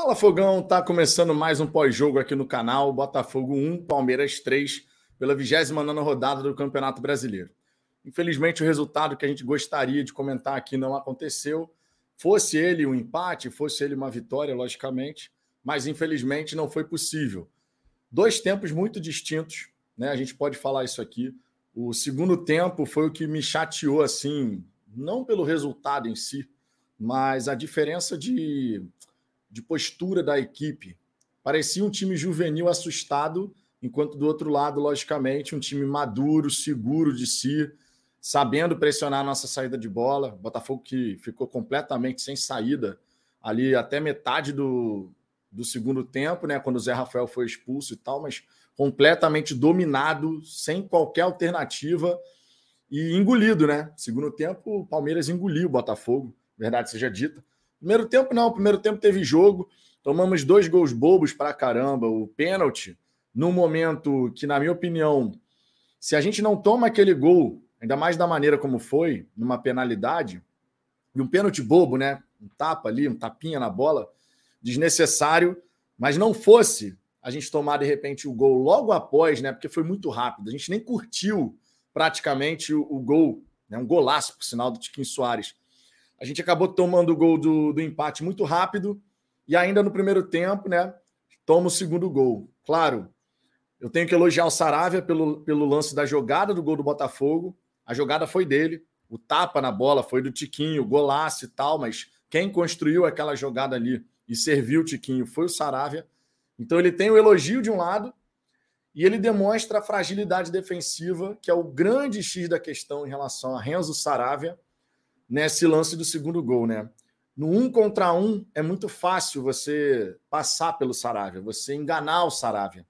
Fala Fogão, tá começando mais um pós-jogo aqui no canal. Botafogo 1, Palmeiras 3, pela 29 rodada do Campeonato Brasileiro. Infelizmente, o resultado que a gente gostaria de comentar aqui não aconteceu. Fosse ele um empate, fosse ele uma vitória, logicamente, mas infelizmente não foi possível. Dois tempos muito distintos, né? A gente pode falar isso aqui. O segundo tempo foi o que me chateou, assim, não pelo resultado em si, mas a diferença de, de postura da equipe. Parecia um time juvenil assustado, enquanto do outro lado, logicamente, um time maduro, seguro de si, sabendo pressionar a nossa saída de bola. Botafogo que ficou completamente sem saída ali até metade do, do segundo tempo, né? Quando o Zé Rafael foi expulso e tal, mas completamente dominado, sem qualquer alternativa e engolido, né? Segundo tempo, o Palmeiras engoliu o Botafogo, verdade seja dita. Primeiro tempo, não. Primeiro tempo teve jogo, tomamos dois gols bobos para caramba. O pênalti, num momento que, na minha opinião, se a gente não toma aquele gol, ainda mais da maneira como foi, numa penalidade, e um pênalti bobo, né? Um tapa ali, um tapinha na bola, desnecessário, mas não fosse a gente tomar de repente o gol logo após, né? Porque foi muito rápido. A gente nem curtiu praticamente o, o gol, né? Um golaço, por sinal, do Tiquinho Soares. A gente acabou tomando o gol do, do empate muito rápido e ainda no primeiro tempo, né? Toma o segundo gol. Claro, eu tenho que elogiar o Saravia pelo, pelo lance da jogada do gol do Botafogo. A jogada foi dele, o tapa na bola foi do Tiquinho, golaço e tal, mas quem construiu aquela jogada ali e serviu o Tiquinho foi o Saravia. Então ele tem o elogio de um lado e ele demonstra a fragilidade defensiva, que é o grande X da questão em relação a Renzo Saravia nesse lance do segundo gol, né? No um contra um é muito fácil você passar pelo Saravia, você enganar o Saravia.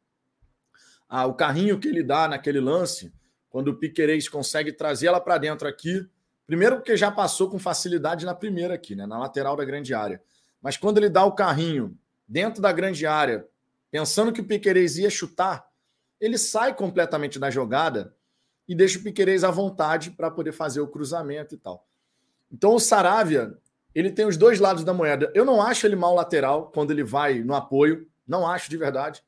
Ah, o carrinho que ele dá naquele lance, quando o Piquerez consegue trazer ela para dentro aqui, primeiro porque já passou com facilidade na primeira aqui, né? Na lateral da grande área. Mas quando ele dá o carrinho dentro da grande área, pensando que o Piquerez ia chutar, ele sai completamente da jogada e deixa o Piquerez à vontade para poder fazer o cruzamento e tal. Então o Saravia, ele tem os dois lados da moeda. Eu não acho ele mal lateral quando ele vai no apoio, não acho de verdade.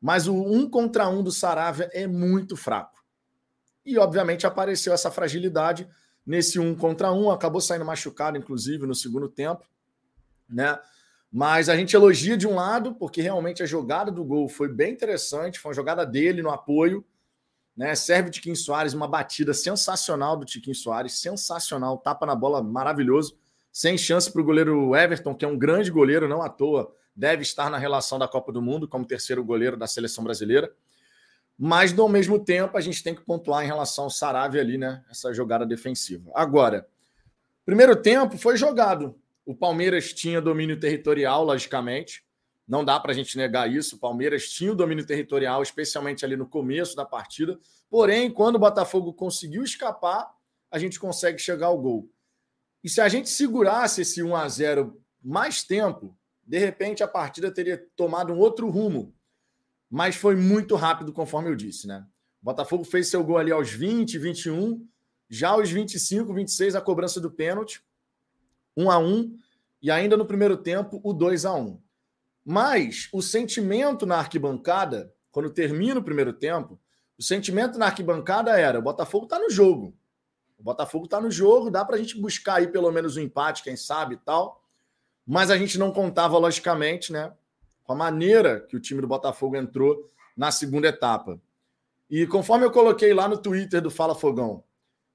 Mas o um contra um do Saravia é muito fraco. E obviamente apareceu essa fragilidade nesse um contra um, acabou saindo machucado, inclusive, no segundo tempo, né? Mas a gente elogia de um lado, porque realmente a jogada do gol foi bem interessante, foi uma jogada dele no apoio, né? Serve o Tiquinho Soares, uma batida sensacional do Tiquinho Soares, sensacional, tapa na bola maravilhoso, sem chance para o goleiro Everton, que é um grande goleiro, não à toa, deve estar na relação da Copa do Mundo como terceiro goleiro da seleção brasileira. Mas, no mesmo tempo, a gente tem que pontuar em relação ao Saravia ali, né? Essa jogada defensiva. Agora, primeiro tempo foi jogado. O Palmeiras tinha domínio territorial, logicamente. Não dá para a gente negar isso. O Palmeiras tinha o domínio territorial, especialmente ali no começo da partida. Porém, quando o Botafogo conseguiu escapar, a gente consegue chegar ao gol. E se a gente segurasse esse 1 a 0 mais tempo, de repente a partida teria tomado um outro rumo. Mas foi muito rápido, conforme eu disse, né? O Botafogo fez seu gol ali aos 20, 21, já aos 25, 26 a cobrança do pênalti. 1 a 1 e ainda no primeiro tempo o 2 a 1. Mas o sentimento na arquibancada, quando termina o primeiro tempo, o sentimento na arquibancada era: o Botafogo está no jogo. O Botafogo está no jogo, dá para a gente buscar aí pelo menos um empate, quem sabe e tal. Mas a gente não contava, logicamente, né, com a maneira que o time do Botafogo entrou na segunda etapa. E conforme eu coloquei lá no Twitter do Fala Fogão,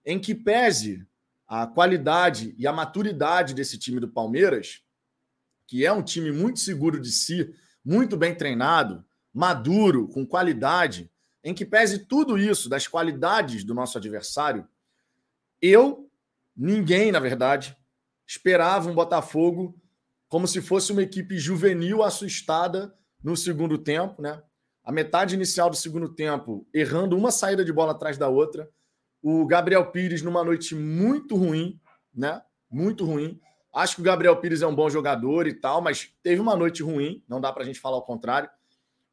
em que pese a qualidade e a maturidade desse time do Palmeiras, que é um time muito seguro de si, muito bem treinado, maduro, com qualidade, em que pese tudo isso das qualidades do nosso adversário, eu, ninguém, na verdade, esperava um Botafogo como se fosse uma equipe juvenil assustada no segundo tempo, né? A metade inicial do segundo tempo, errando uma saída de bola atrás da outra, o Gabriel Pires numa noite muito ruim, né? Muito ruim. Acho que o Gabriel Pires é um bom jogador e tal, mas teve uma noite ruim, não dá para a gente falar o contrário.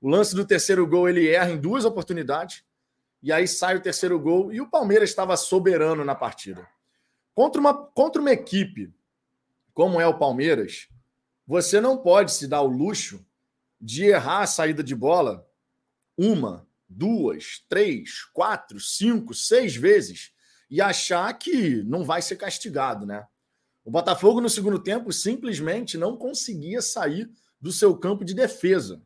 O lance do terceiro gol ele erra em duas oportunidades, e aí sai o terceiro gol, e o Palmeiras estava soberano na partida. Contra uma, contra uma equipe como é o Palmeiras, você não pode se dar o luxo de errar a saída de bola uma, duas, três, quatro, cinco, seis vezes e achar que não vai ser castigado, né? O Botafogo, no segundo tempo, simplesmente não conseguia sair do seu campo de defesa.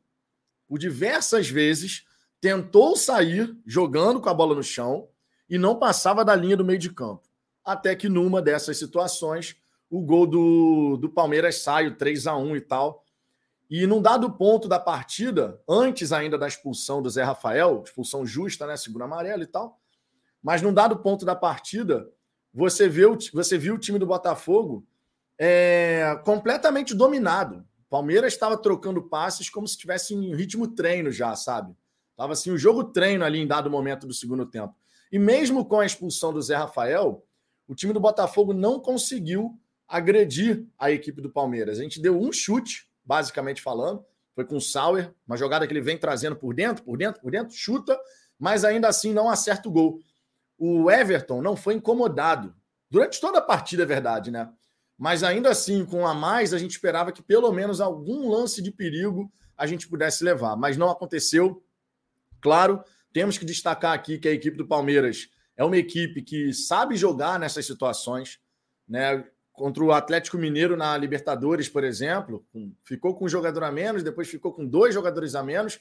Por diversas vezes, tentou sair jogando com a bola no chão e não passava da linha do meio de campo. Até que numa dessas situações, o gol do, do Palmeiras sai, o 3 a 1 e tal. E num dado ponto da partida, antes ainda da expulsão do Zé Rafael, expulsão justa, né? Seguro amarelo e tal. Mas num dado ponto da partida, você viu, você viu o time do Botafogo é, completamente dominado. Palmeiras estava trocando passes como se estivesse em ritmo treino já, sabe? Tava assim, o jogo treino ali em dado momento do segundo tempo. E mesmo com a expulsão do Zé Rafael, o time do Botafogo não conseguiu agredir a equipe do Palmeiras. A gente deu um chute, basicamente falando, foi com o Sauer, uma jogada que ele vem trazendo por dentro, por dentro, por dentro, chuta, mas ainda assim não acerta o gol o Everton não foi incomodado. Durante toda a partida, é verdade, né? Mas ainda assim, com a mais, a gente esperava que pelo menos algum lance de perigo a gente pudesse levar. Mas não aconteceu. Claro, temos que destacar aqui que a equipe do Palmeiras é uma equipe que sabe jogar nessas situações, né? Contra o Atlético Mineiro na Libertadores, por exemplo, ficou com um jogador a menos, depois ficou com dois jogadores a menos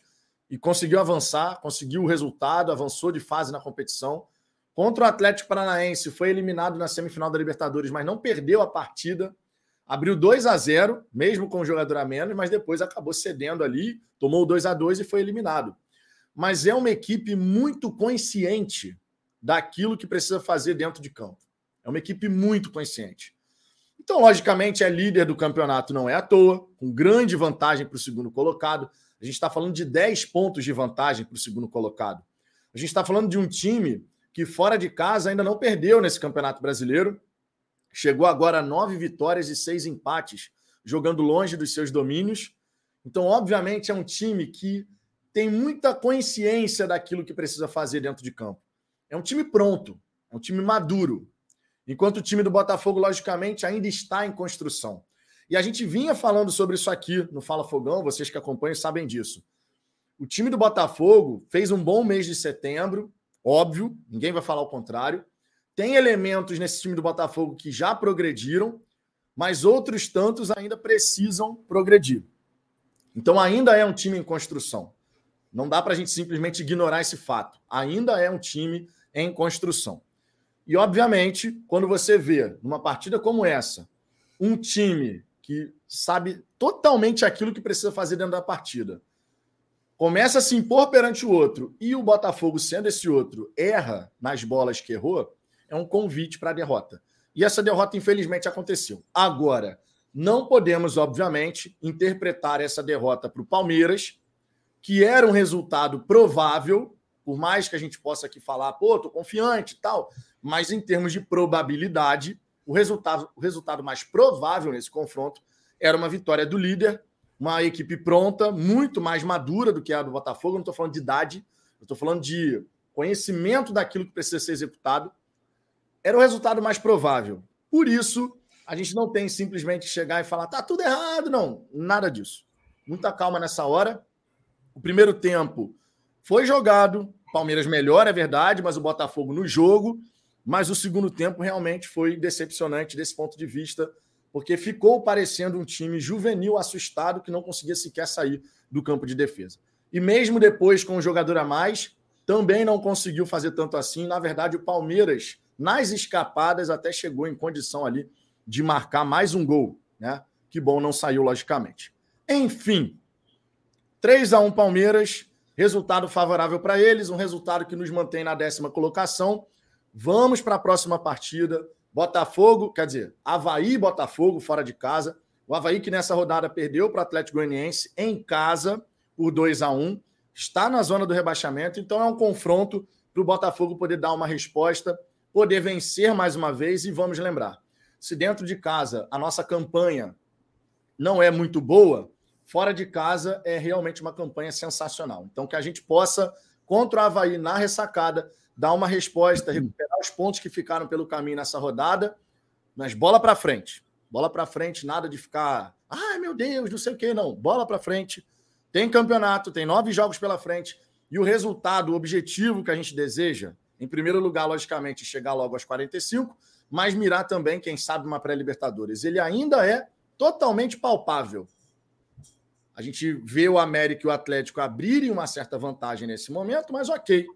e conseguiu avançar, conseguiu o resultado, avançou de fase na competição. Contra o Atlético Paranaense, foi eliminado na semifinal da Libertadores, mas não perdeu a partida. Abriu 2 a 0 mesmo com um jogador a menos, mas depois acabou cedendo ali, tomou 2 a 2 e foi eliminado. Mas é uma equipe muito consciente daquilo que precisa fazer dentro de campo. É uma equipe muito consciente. Então, logicamente, é líder do campeonato, não é à toa, com grande vantagem para o segundo colocado. A gente está falando de 10 pontos de vantagem para o segundo colocado. A gente está falando de um time que fora de casa ainda não perdeu nesse Campeonato Brasileiro. Chegou agora a nove vitórias e seis empates, jogando longe dos seus domínios. Então, obviamente, é um time que tem muita consciência daquilo que precisa fazer dentro de campo. É um time pronto, é um time maduro. Enquanto o time do Botafogo, logicamente, ainda está em construção. E a gente vinha falando sobre isso aqui no Fala Fogão, vocês que acompanham sabem disso. O time do Botafogo fez um bom mês de setembro, Óbvio, ninguém vai falar o contrário. Tem elementos nesse time do Botafogo que já progrediram, mas outros tantos ainda precisam progredir. Então, ainda é um time em construção. Não dá para a gente simplesmente ignorar esse fato. Ainda é um time em construção. E, obviamente, quando você vê numa partida como essa, um time que sabe totalmente aquilo que precisa fazer dentro da partida, começa a se impor perante o outro e o Botafogo, sendo esse outro, erra nas bolas que errou, é um convite para a derrota. E essa derrota, infelizmente, aconteceu. Agora, não podemos, obviamente, interpretar essa derrota para o Palmeiras, que era um resultado provável, por mais que a gente possa aqui falar, pô, tô confiante e tal, mas em termos de probabilidade, o resultado, o resultado mais provável nesse confronto era uma vitória do líder uma equipe pronta, muito mais madura do que a do Botafogo. Eu não estou falando de idade, eu estou falando de conhecimento daquilo que precisa ser executado. Era o resultado mais provável. Por isso, a gente não tem simplesmente chegar e falar, tá tudo errado, não. Nada disso. Muita calma nessa hora. O primeiro tempo foi jogado, Palmeiras melhor, é verdade, mas o Botafogo no jogo. Mas o segundo tempo realmente foi decepcionante desse ponto de vista porque ficou parecendo um time juvenil assustado que não conseguia sequer sair do campo de defesa. E mesmo depois com um jogador a mais, também não conseguiu fazer tanto assim. Na verdade, o Palmeiras, nas escapadas, até chegou em condição ali de marcar mais um gol, né? Que bom, não saiu, logicamente. Enfim, 3 a 1 Palmeiras, resultado favorável para eles, um resultado que nos mantém na décima colocação. Vamos para a próxima partida. Botafogo, quer dizer, Havaí Botafogo fora de casa. O Havaí que nessa rodada perdeu para o Atlético Goianiense em casa por 2 a 1 está na zona do rebaixamento, então é um confronto para o Botafogo poder dar uma resposta, poder vencer mais uma vez. E vamos lembrar: se dentro de casa a nossa campanha não é muito boa, fora de casa é realmente uma campanha sensacional. Então, que a gente possa, contra o Havaí na ressacada, dar uma resposta, recuperar os pontos que ficaram pelo caminho nessa rodada, mas bola para frente. Bola para frente, nada de ficar Ai, meu Deus, não sei o que, não. Bola para frente. Tem campeonato, tem nove jogos pela frente. E o resultado, o objetivo que a gente deseja, em primeiro lugar, logicamente, chegar logo aos 45, mas mirar também, quem sabe, uma pré-Libertadores. Ele ainda é totalmente palpável. A gente vê o América e o Atlético abrirem uma certa vantagem nesse momento, mas ok.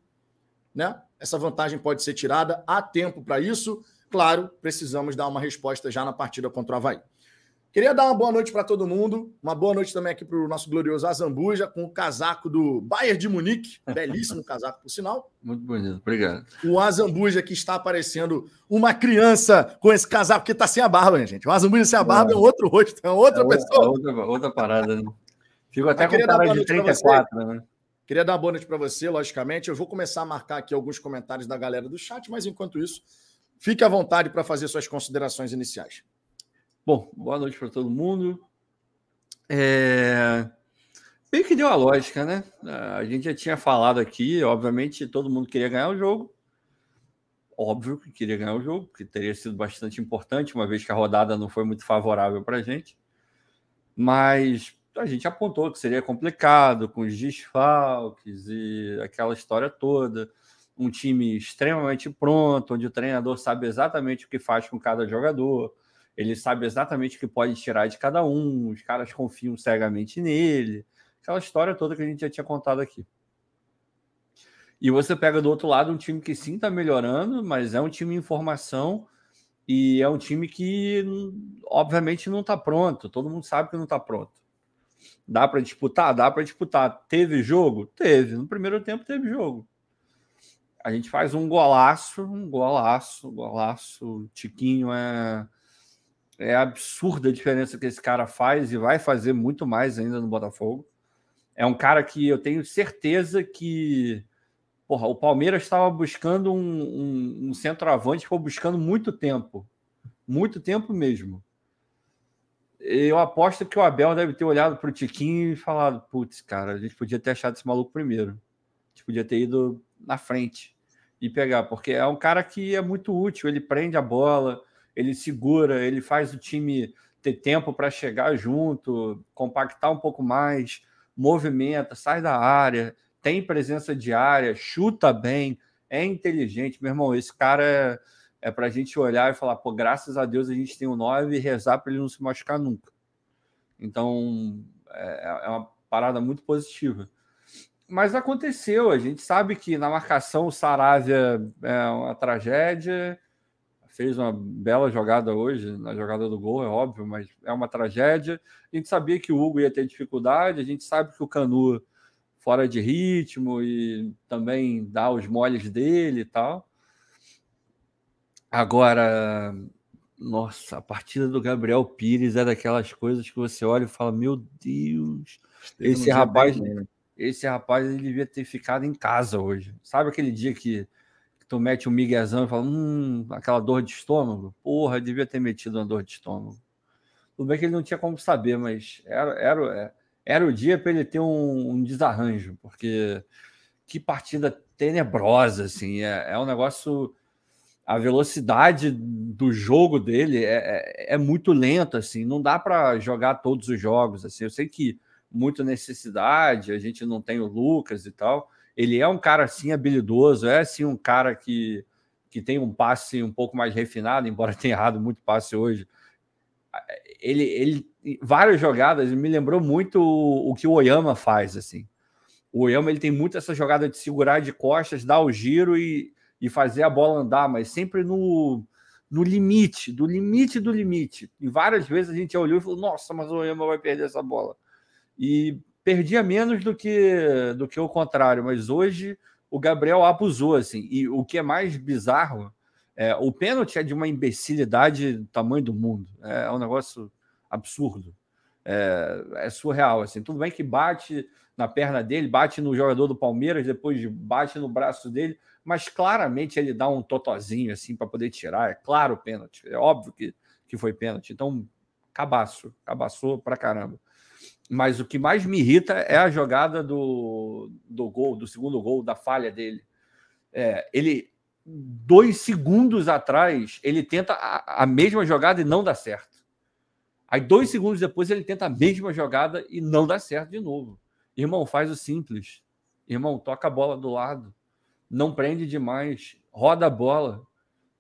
Né? Essa vantagem pode ser tirada, há tempo para isso. Claro, precisamos dar uma resposta já na partida contra o Havaí. Queria dar uma boa noite para todo mundo. Uma boa noite também aqui para o nosso glorioso Azambuja, com o casaco do Bayern de Munique. Belíssimo casaco, por sinal. Muito bonito, obrigado. O Azambuja que está aparecendo uma criança com esse casaco, que está sem a barba, né, gente? O Azambuja sem a barba é, é outro rosto, é outra é pessoa. Outra, outra parada, né? Fico até com cara de 34, né? Queria dar boa noite para você, logicamente. Eu vou começar a marcar aqui alguns comentários da galera do chat, mas enquanto isso, fique à vontade para fazer suas considerações iniciais. Bom, boa noite para todo mundo. É... Bem que deu a lógica, né? A gente já tinha falado aqui, obviamente todo mundo queria ganhar o jogo. Óbvio que queria ganhar o jogo, que teria sido bastante importante, uma vez que a rodada não foi muito favorável para a gente. Mas a gente apontou que seria complicado, com os desfalques e aquela história toda. Um time extremamente pronto, onde o treinador sabe exatamente o que faz com cada jogador ele sabe exatamente o que pode tirar de cada um, os caras confiam cegamente nele, aquela história toda que a gente já tinha contado aqui. E você pega do outro lado um time que sim está melhorando, mas é um time em formação e é um time que, obviamente, não está pronto. Todo mundo sabe que não está pronto. Dá para disputar? Dá para disputar. Teve jogo? Teve. No primeiro tempo teve jogo. A gente faz um golaço, um golaço, golaço. Tiquinho é é absurda a diferença que esse cara faz e vai fazer muito mais ainda no Botafogo. É um cara que eu tenho certeza que porra, o Palmeiras estava buscando um, um, um centroavante, ficou buscando muito tempo. Muito tempo mesmo. Eu aposto que o Abel deve ter olhado para o Tiquinho e falado: putz, cara, a gente podia ter achado esse maluco primeiro. A gente podia ter ido na frente e pegar, porque é um cara que é muito útil, ele prende a bola, ele segura, ele faz o time ter tempo para chegar junto, compactar um pouco mais, movimenta, sai da área, tem presença de área, chuta bem, é inteligente. Meu irmão, esse cara é, é para a gente olhar e falar, pô, graças a Deus a gente tem o um 9 e rezar para ele não se machucar nunca. Então, é, é uma parada muito positiva. Mas aconteceu, a gente sabe que na marcação o Saravia é uma tragédia, fez uma bela jogada hoje, na jogada do gol, é óbvio, mas é uma tragédia. A gente sabia que o Hugo ia ter dificuldade, a gente sabe que o Canu fora de ritmo e também dá os moles dele e tal. Agora, nossa, a partida do Gabriel Pires é daquelas coisas que você olha e fala: Meu Deus, esse rapaz, bem, né? esse rapaz ele devia ter ficado em casa hoje. Sabe aquele dia que tu mete um miguezão e fala, hum, aquela dor de estômago, porra, devia ter metido uma dor de estômago. Tudo bem que ele não tinha como saber, mas era, era, é, era o dia para ele ter um, um, desarranjo, porque que partida tenebrosa, assim, é, é um negócio. A velocidade do jogo dele é, é, é muito lenta, assim, não dá para jogar todos os jogos, assim. Eu sei que muita necessidade, a gente não tem o Lucas e tal, ele é um cara assim habilidoso, é assim um cara que, que tem um passe um pouco mais refinado, embora tenha errado muito passe hoje. Ele, ele várias jogadas me lembrou muito o, o que o Oyama faz assim. O Oyama ele tem muito essa jogada de segurar de costas, dar o giro e, e fazer a bola andar, mas sempre no, no limite, do limite do limite. E várias vezes a gente olhou e falou: Nossa, mas o Oyama vai perder essa bola. E perdia menos do que do que o contrário, mas hoje o Gabriel abusou assim. E o que é mais bizarro, é, o pênalti é de uma imbecilidade do tamanho do mundo. É, é um negócio absurdo. É, é, surreal assim. Tudo bem que bate na perna dele, bate no jogador do Palmeiras, depois bate no braço dele, mas claramente ele dá um totozinho assim para poder tirar. É claro o pênalti. É óbvio que, que foi pênalti. Então, cabaço, cabaçou pra caramba. Mas o que mais me irrita é a jogada do, do gol, do segundo gol, da falha dele. É, ele, dois segundos atrás, ele tenta a, a, mesma jogada e não dá certo. Aí, dois segundos depois, ele tenta a mesma jogada e não dá certo de novo. Irmão, faz o simples. Irmão, toca a bola do lado. Não prende demais. Roda a bola.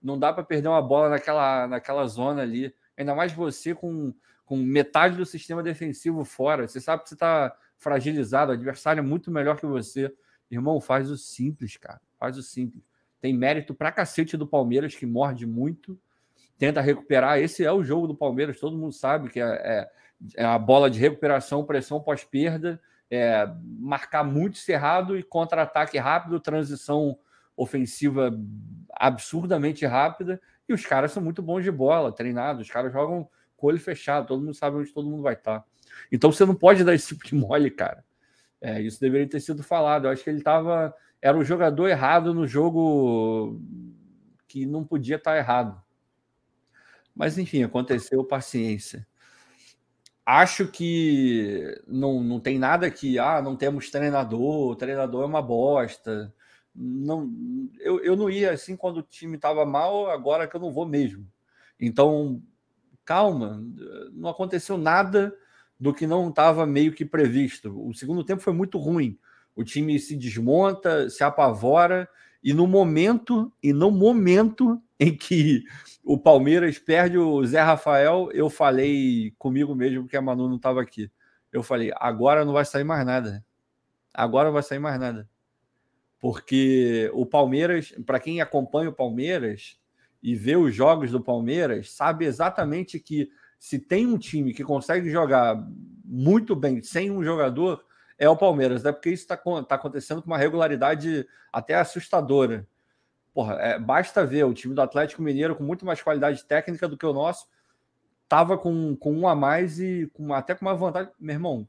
Não dá para perder uma bola naquela, naquela zona ali. Ainda mais você com, com metade do sistema defensivo fora. Você sabe que você está fragilizado. O adversário é muito melhor que você. Irmão, faz o simples, cara. Faz o simples. Tem mérito pra cacete do Palmeiras, que morde muito tenta recuperar. Esse é o jogo do Palmeiras, todo mundo sabe que é, é, é a bola de recuperação, pressão pós-perda, é, marcar muito cerrado e contra-ataque rápido, transição ofensiva absurdamente rápida. E os caras são muito bons de bola, treinados, os caras jogam com olho fechado, todo mundo sabe onde todo mundo vai estar. Então você não pode dar esse tipo de mole, cara. É, isso deveria ter sido falado. Eu acho que ele estava. Era o jogador errado no jogo que não podia estar errado. Mas, enfim, aconteceu, paciência. Acho que não, não tem nada que, ah, não temos treinador, o treinador é uma bosta. Não, eu, eu não ia assim quando o time estava mal, agora que eu não vou mesmo. Então, calma, não aconteceu nada do que não estava meio que previsto. O segundo tempo foi muito ruim. O time se desmonta, se apavora, e no momento, e no momento em que o Palmeiras perde o Zé Rafael, eu falei comigo mesmo, porque a Manu não estava aqui. Eu falei, agora não vai sair mais nada. Agora não vai sair mais nada. Porque o Palmeiras, para quem acompanha o Palmeiras e vê os jogos do Palmeiras, sabe exatamente que se tem um time que consegue jogar muito bem sem um jogador, é o Palmeiras, é porque isso está tá acontecendo com uma regularidade até assustadora. Porra, é, basta ver o time do Atlético Mineiro com muito mais qualidade técnica do que o nosso, tava com, com um a mais e com, até com uma vantagem. Meu irmão,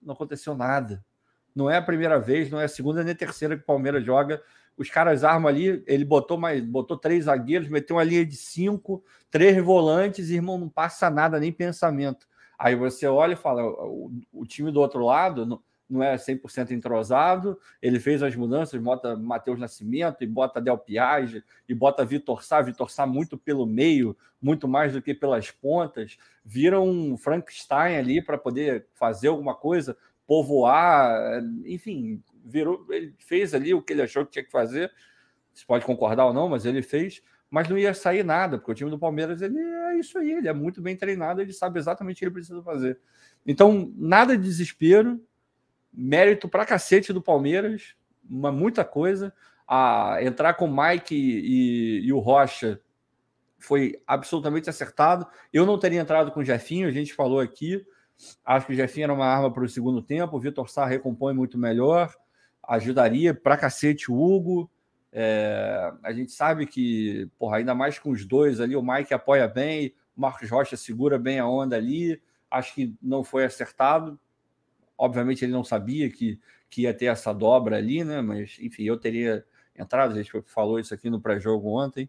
não aconteceu nada. Não é a primeira vez, não é a segunda nem a terceira que o Palmeiras joga. Os caras armam ali, ele botou mais, botou três zagueiros, meteu uma linha de cinco, três volantes, e, irmão, não passa nada, nem pensamento. Aí você olha e fala: o, o time do outro lado não é 100% entrosado. Ele fez as mudanças, bota Matheus Nascimento e bota Del Piage e bota Vitor Sá, Vitor Sá muito pelo meio, muito mais do que pelas pontas. Vira um Frankenstein ali para poder fazer alguma coisa, povoar, enfim, virou, ele fez ali o que ele achou que tinha que fazer. Você pode concordar ou não, mas ele fez. Mas não ia sair nada, porque o time do Palmeiras ele é isso aí, ele é muito bem treinado, ele sabe exatamente o que ele precisa fazer. Então, nada de desespero, mérito pra cacete do Palmeiras, uma, muita coisa. A entrar com o Mike e, e, e, o Rocha foi absolutamente acertado. Eu não teria entrado com o Jefinho, a gente falou aqui. Acho que o Jefinho era uma arma para o segundo tempo. O Vitor Sá recompõe muito melhor, ajudaria pra cacete o Hugo. É, a gente sabe que, porra, ainda mais com os dois ali, o Mike apoia bem, o Marcos Rocha segura bem a onda ali. Acho que não foi acertado. Obviamente ele não sabia que, que ia ter essa dobra ali, né? Mas, enfim, eu teria entrado, a gente falou isso aqui no pré-jogo ontem.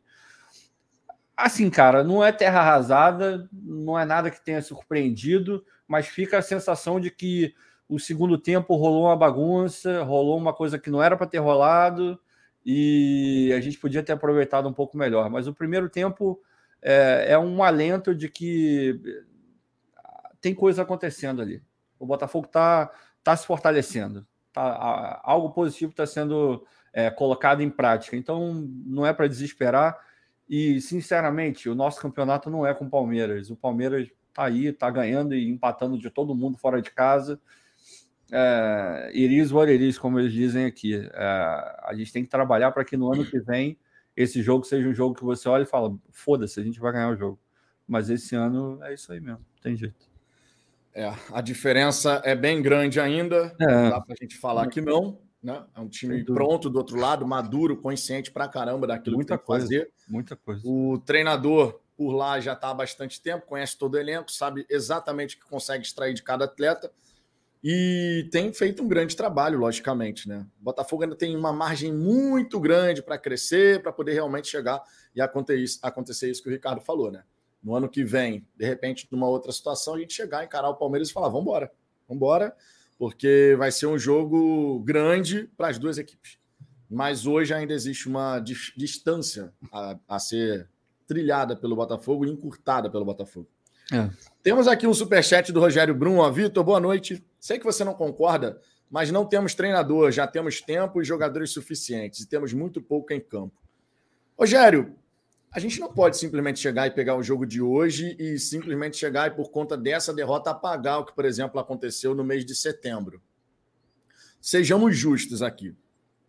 Assim, cara, não é terra arrasada, não é nada que tenha surpreendido, mas fica a sensação de que o segundo tempo rolou uma bagunça, rolou uma coisa que não era para ter rolado e a gente podia ter aproveitado um pouco melhor. Mas o primeiro tempo é, é um alento de que tem coisa acontecendo ali o Botafogo está tá se fortalecendo. Tá, algo positivo está sendo é, colocado em prática. Então, não é para desesperar. E, sinceramente, o nosso campeonato não é com o Palmeiras. O Palmeiras está aí, está ganhando e empatando de todo mundo fora de casa. É, iris what it como eles dizem aqui. É, a gente tem que trabalhar para que no ano que vem esse jogo seja um jogo que você olha e fala: foda-se, a gente vai ganhar o jogo. Mas esse ano é isso aí mesmo, tem jeito. É, a diferença é bem grande ainda. É. Não dá para a gente falar que não. Né? É um time pronto do outro lado, maduro, consciente pra caramba daquilo muita que tem coisa, que fazer. Muita coisa. O treinador por lá já está há bastante tempo, conhece todo o elenco, sabe exatamente o que consegue extrair de cada atleta e tem feito um grande trabalho, logicamente, né? O Botafogo ainda tem uma margem muito grande para crescer, para poder realmente chegar e acontecer isso que o Ricardo falou, né? No ano que vem, de repente, numa outra situação, a gente chegar, encarar o Palmeiras e falar: vamos embora, vamos embora, porque vai ser um jogo grande para as duas equipes. Mas hoje ainda existe uma distância a, a ser trilhada pelo Botafogo e encurtada pelo Botafogo. É. Temos aqui um superchat do Rogério Brum. Vitor, boa noite. Sei que você não concorda, mas não temos treinador, já temos tempo e jogadores suficientes e temos muito pouco em campo. Rogério, a gente não pode simplesmente chegar e pegar o jogo de hoje e simplesmente chegar e, por conta dessa derrota, apagar o que, por exemplo, aconteceu no mês de setembro. Sejamos justos aqui.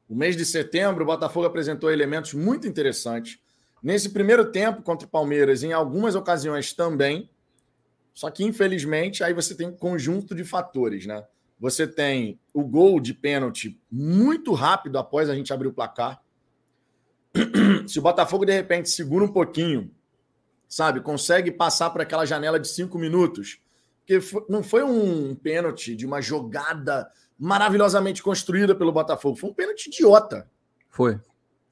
O mês de setembro, o Botafogo apresentou elementos muito interessantes. Nesse primeiro tempo contra o Palmeiras, em algumas ocasiões também. Só que, infelizmente, aí você tem um conjunto de fatores, né? Você tem o gol de pênalti muito rápido após a gente abrir o placar. Se o Botafogo, de repente, segura um pouquinho, sabe, consegue passar por aquela janela de cinco minutos, porque não foi um pênalti de uma jogada maravilhosamente construída pelo Botafogo, foi um pênalti idiota. Foi.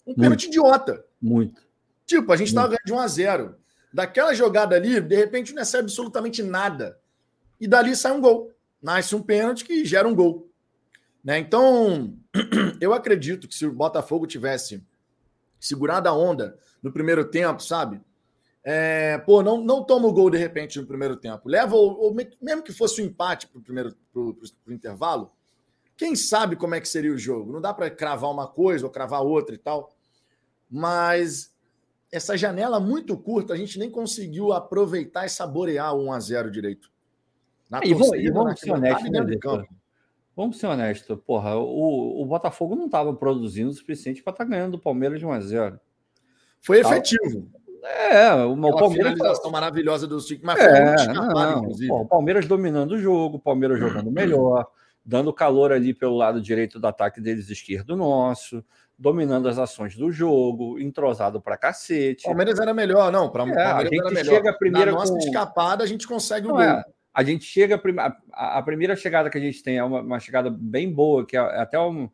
Um pênalti idiota. Muito. Tipo, a gente estava ganhando de 1 a 0. Daquela jogada ali, de repente, não é absolutamente nada. E dali sai um gol nasce um pênalti que gera um gol. Né? Então, eu acredito que se o Botafogo tivesse segurado a onda no primeiro tempo, sabe? É, pô, não, não toma o gol de repente no primeiro tempo. Leva, ou, ou mesmo que fosse um empate para o primeiro pro, pro, pro intervalo, quem sabe como é que seria o jogo? Não dá para cravar uma coisa ou cravar outra e tal. Mas essa janela muito curta, a gente nem conseguiu aproveitar e saborear o 1 a 0 direito. Na e, torcida, e vamos ser honestos, né, Vamos ser honestos, porra, o, o Botafogo não estava produzindo o suficiente para estar tá ganhando do Palmeiras de 1 a 0 Foi tava... efetivo. É, o Aquela Palmeiras. finalização maravilhosa do Chico, mas foi é, muito escapado, inclusive. Pô, o Palmeiras dominando o jogo, o Palmeiras jogando melhor, dando calor ali pelo lado direito do ataque deles, esquerdo nosso, dominando as ações do jogo, entrosado pra cacete. O Palmeiras era melhor, não. Pra, é, a gente chega a primeira Na nossa com... escapada, a gente consegue não o gol. É a gente chega, a, a, primeira chegada que a gente tem é uma, uma chegada bem boa, que é, é até um,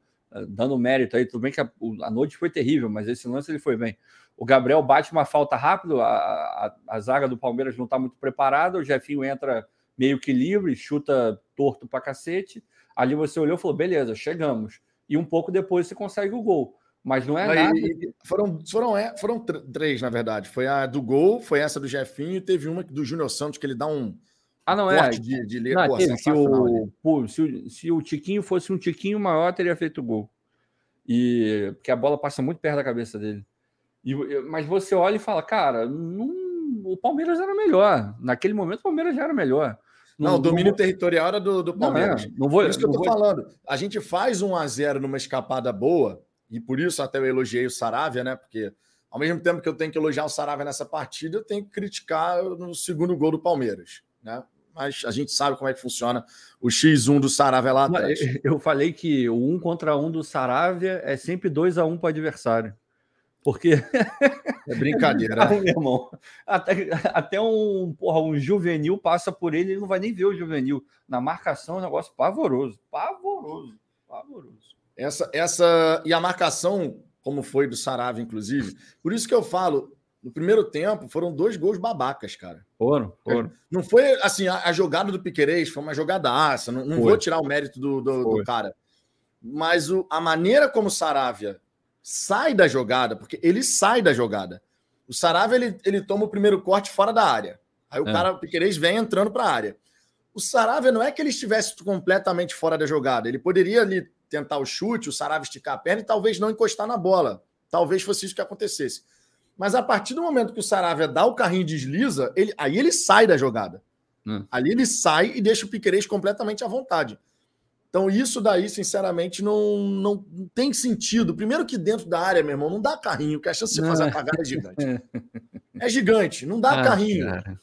dando mérito aí, tudo bem que a, a, noite foi terrível, mas esse lance ele foi bem. O Gabriel bate uma falta rápido, a, a, a zaga do Palmeiras não está muito preparada, o Jefinho entra meio que livre, chuta torto para cacete. Ali você olhou e falou: beleza, chegamos. E um pouco depois você consegue o gol. Mas não é nada. Foram, foram, é, foram três, na verdade. Foi a do gol, foi essa do Jefinho, e teve uma do Júnior Santos, que ele dá um ah, não é. De, de ler, não, pô, teve, se, o, pô, se, o, se o Tiquinho fosse um Tiquinho maior, teria feito gol. E porque a bola passa muito perto da cabeça dele. E, mas você olha e fala, cara, não, o Palmeiras era melhor. Naquele momento, o Palmeiras já era melhor. Não, não o domínio não... territorial era do, do Palmeiras. Não, é, não vou, por isso que eu tô vou... falando. A gente faz um a 0 numa escapada boa, e por isso até eu elogiei o Saravia, né? Porque ao mesmo tempo que eu tenho que elogiar o Saravia nessa partida, eu tenho que criticar no segundo gol do Palmeiras, né? Mas a gente sabe como é que funciona o X1 do Saravia lá atrás. Eu falei que o um contra um do Saravia é sempre 2 a 1 um para o adversário. Porque. É brincadeira. Ai, meu irmão. Até, até um, porra, um juvenil passa por ele, ele não vai nem ver o juvenil. Na marcação é um negócio pavoroso. Pavoroso. Pavoroso. Essa, essa. E a marcação, como foi do Saravia, inclusive. Por isso que eu falo, no primeiro tempo, foram dois gols babacas, cara. Foram, foram. Não foi assim, a, a jogada do Piquerez foi uma jogada aça, não, não vou tirar o mérito do, do, do cara. Mas o, a maneira como o Saravia sai da jogada, porque ele sai da jogada. O Saravia ele, ele toma o primeiro corte fora da área. Aí o é. cara, o Piquerez, vem entrando para a área. O Saravia não é que ele estivesse completamente fora da jogada. Ele poderia ali tentar o chute, o Saravia esticar a perna e talvez não encostar na bola. Talvez fosse isso que acontecesse. Mas a partir do momento que o Saravia dá o carrinho e desliza, ele, aí ele sai da jogada. Hum. Ali ele sai e deixa o Piquerez completamente à vontade. Então, isso daí, sinceramente, não, não, tem sentido. Primeiro que dentro da área, meu irmão, não dá carrinho, que a chance de fazer a cagada é gigante. É gigante, não dá ah, carrinho. Cara.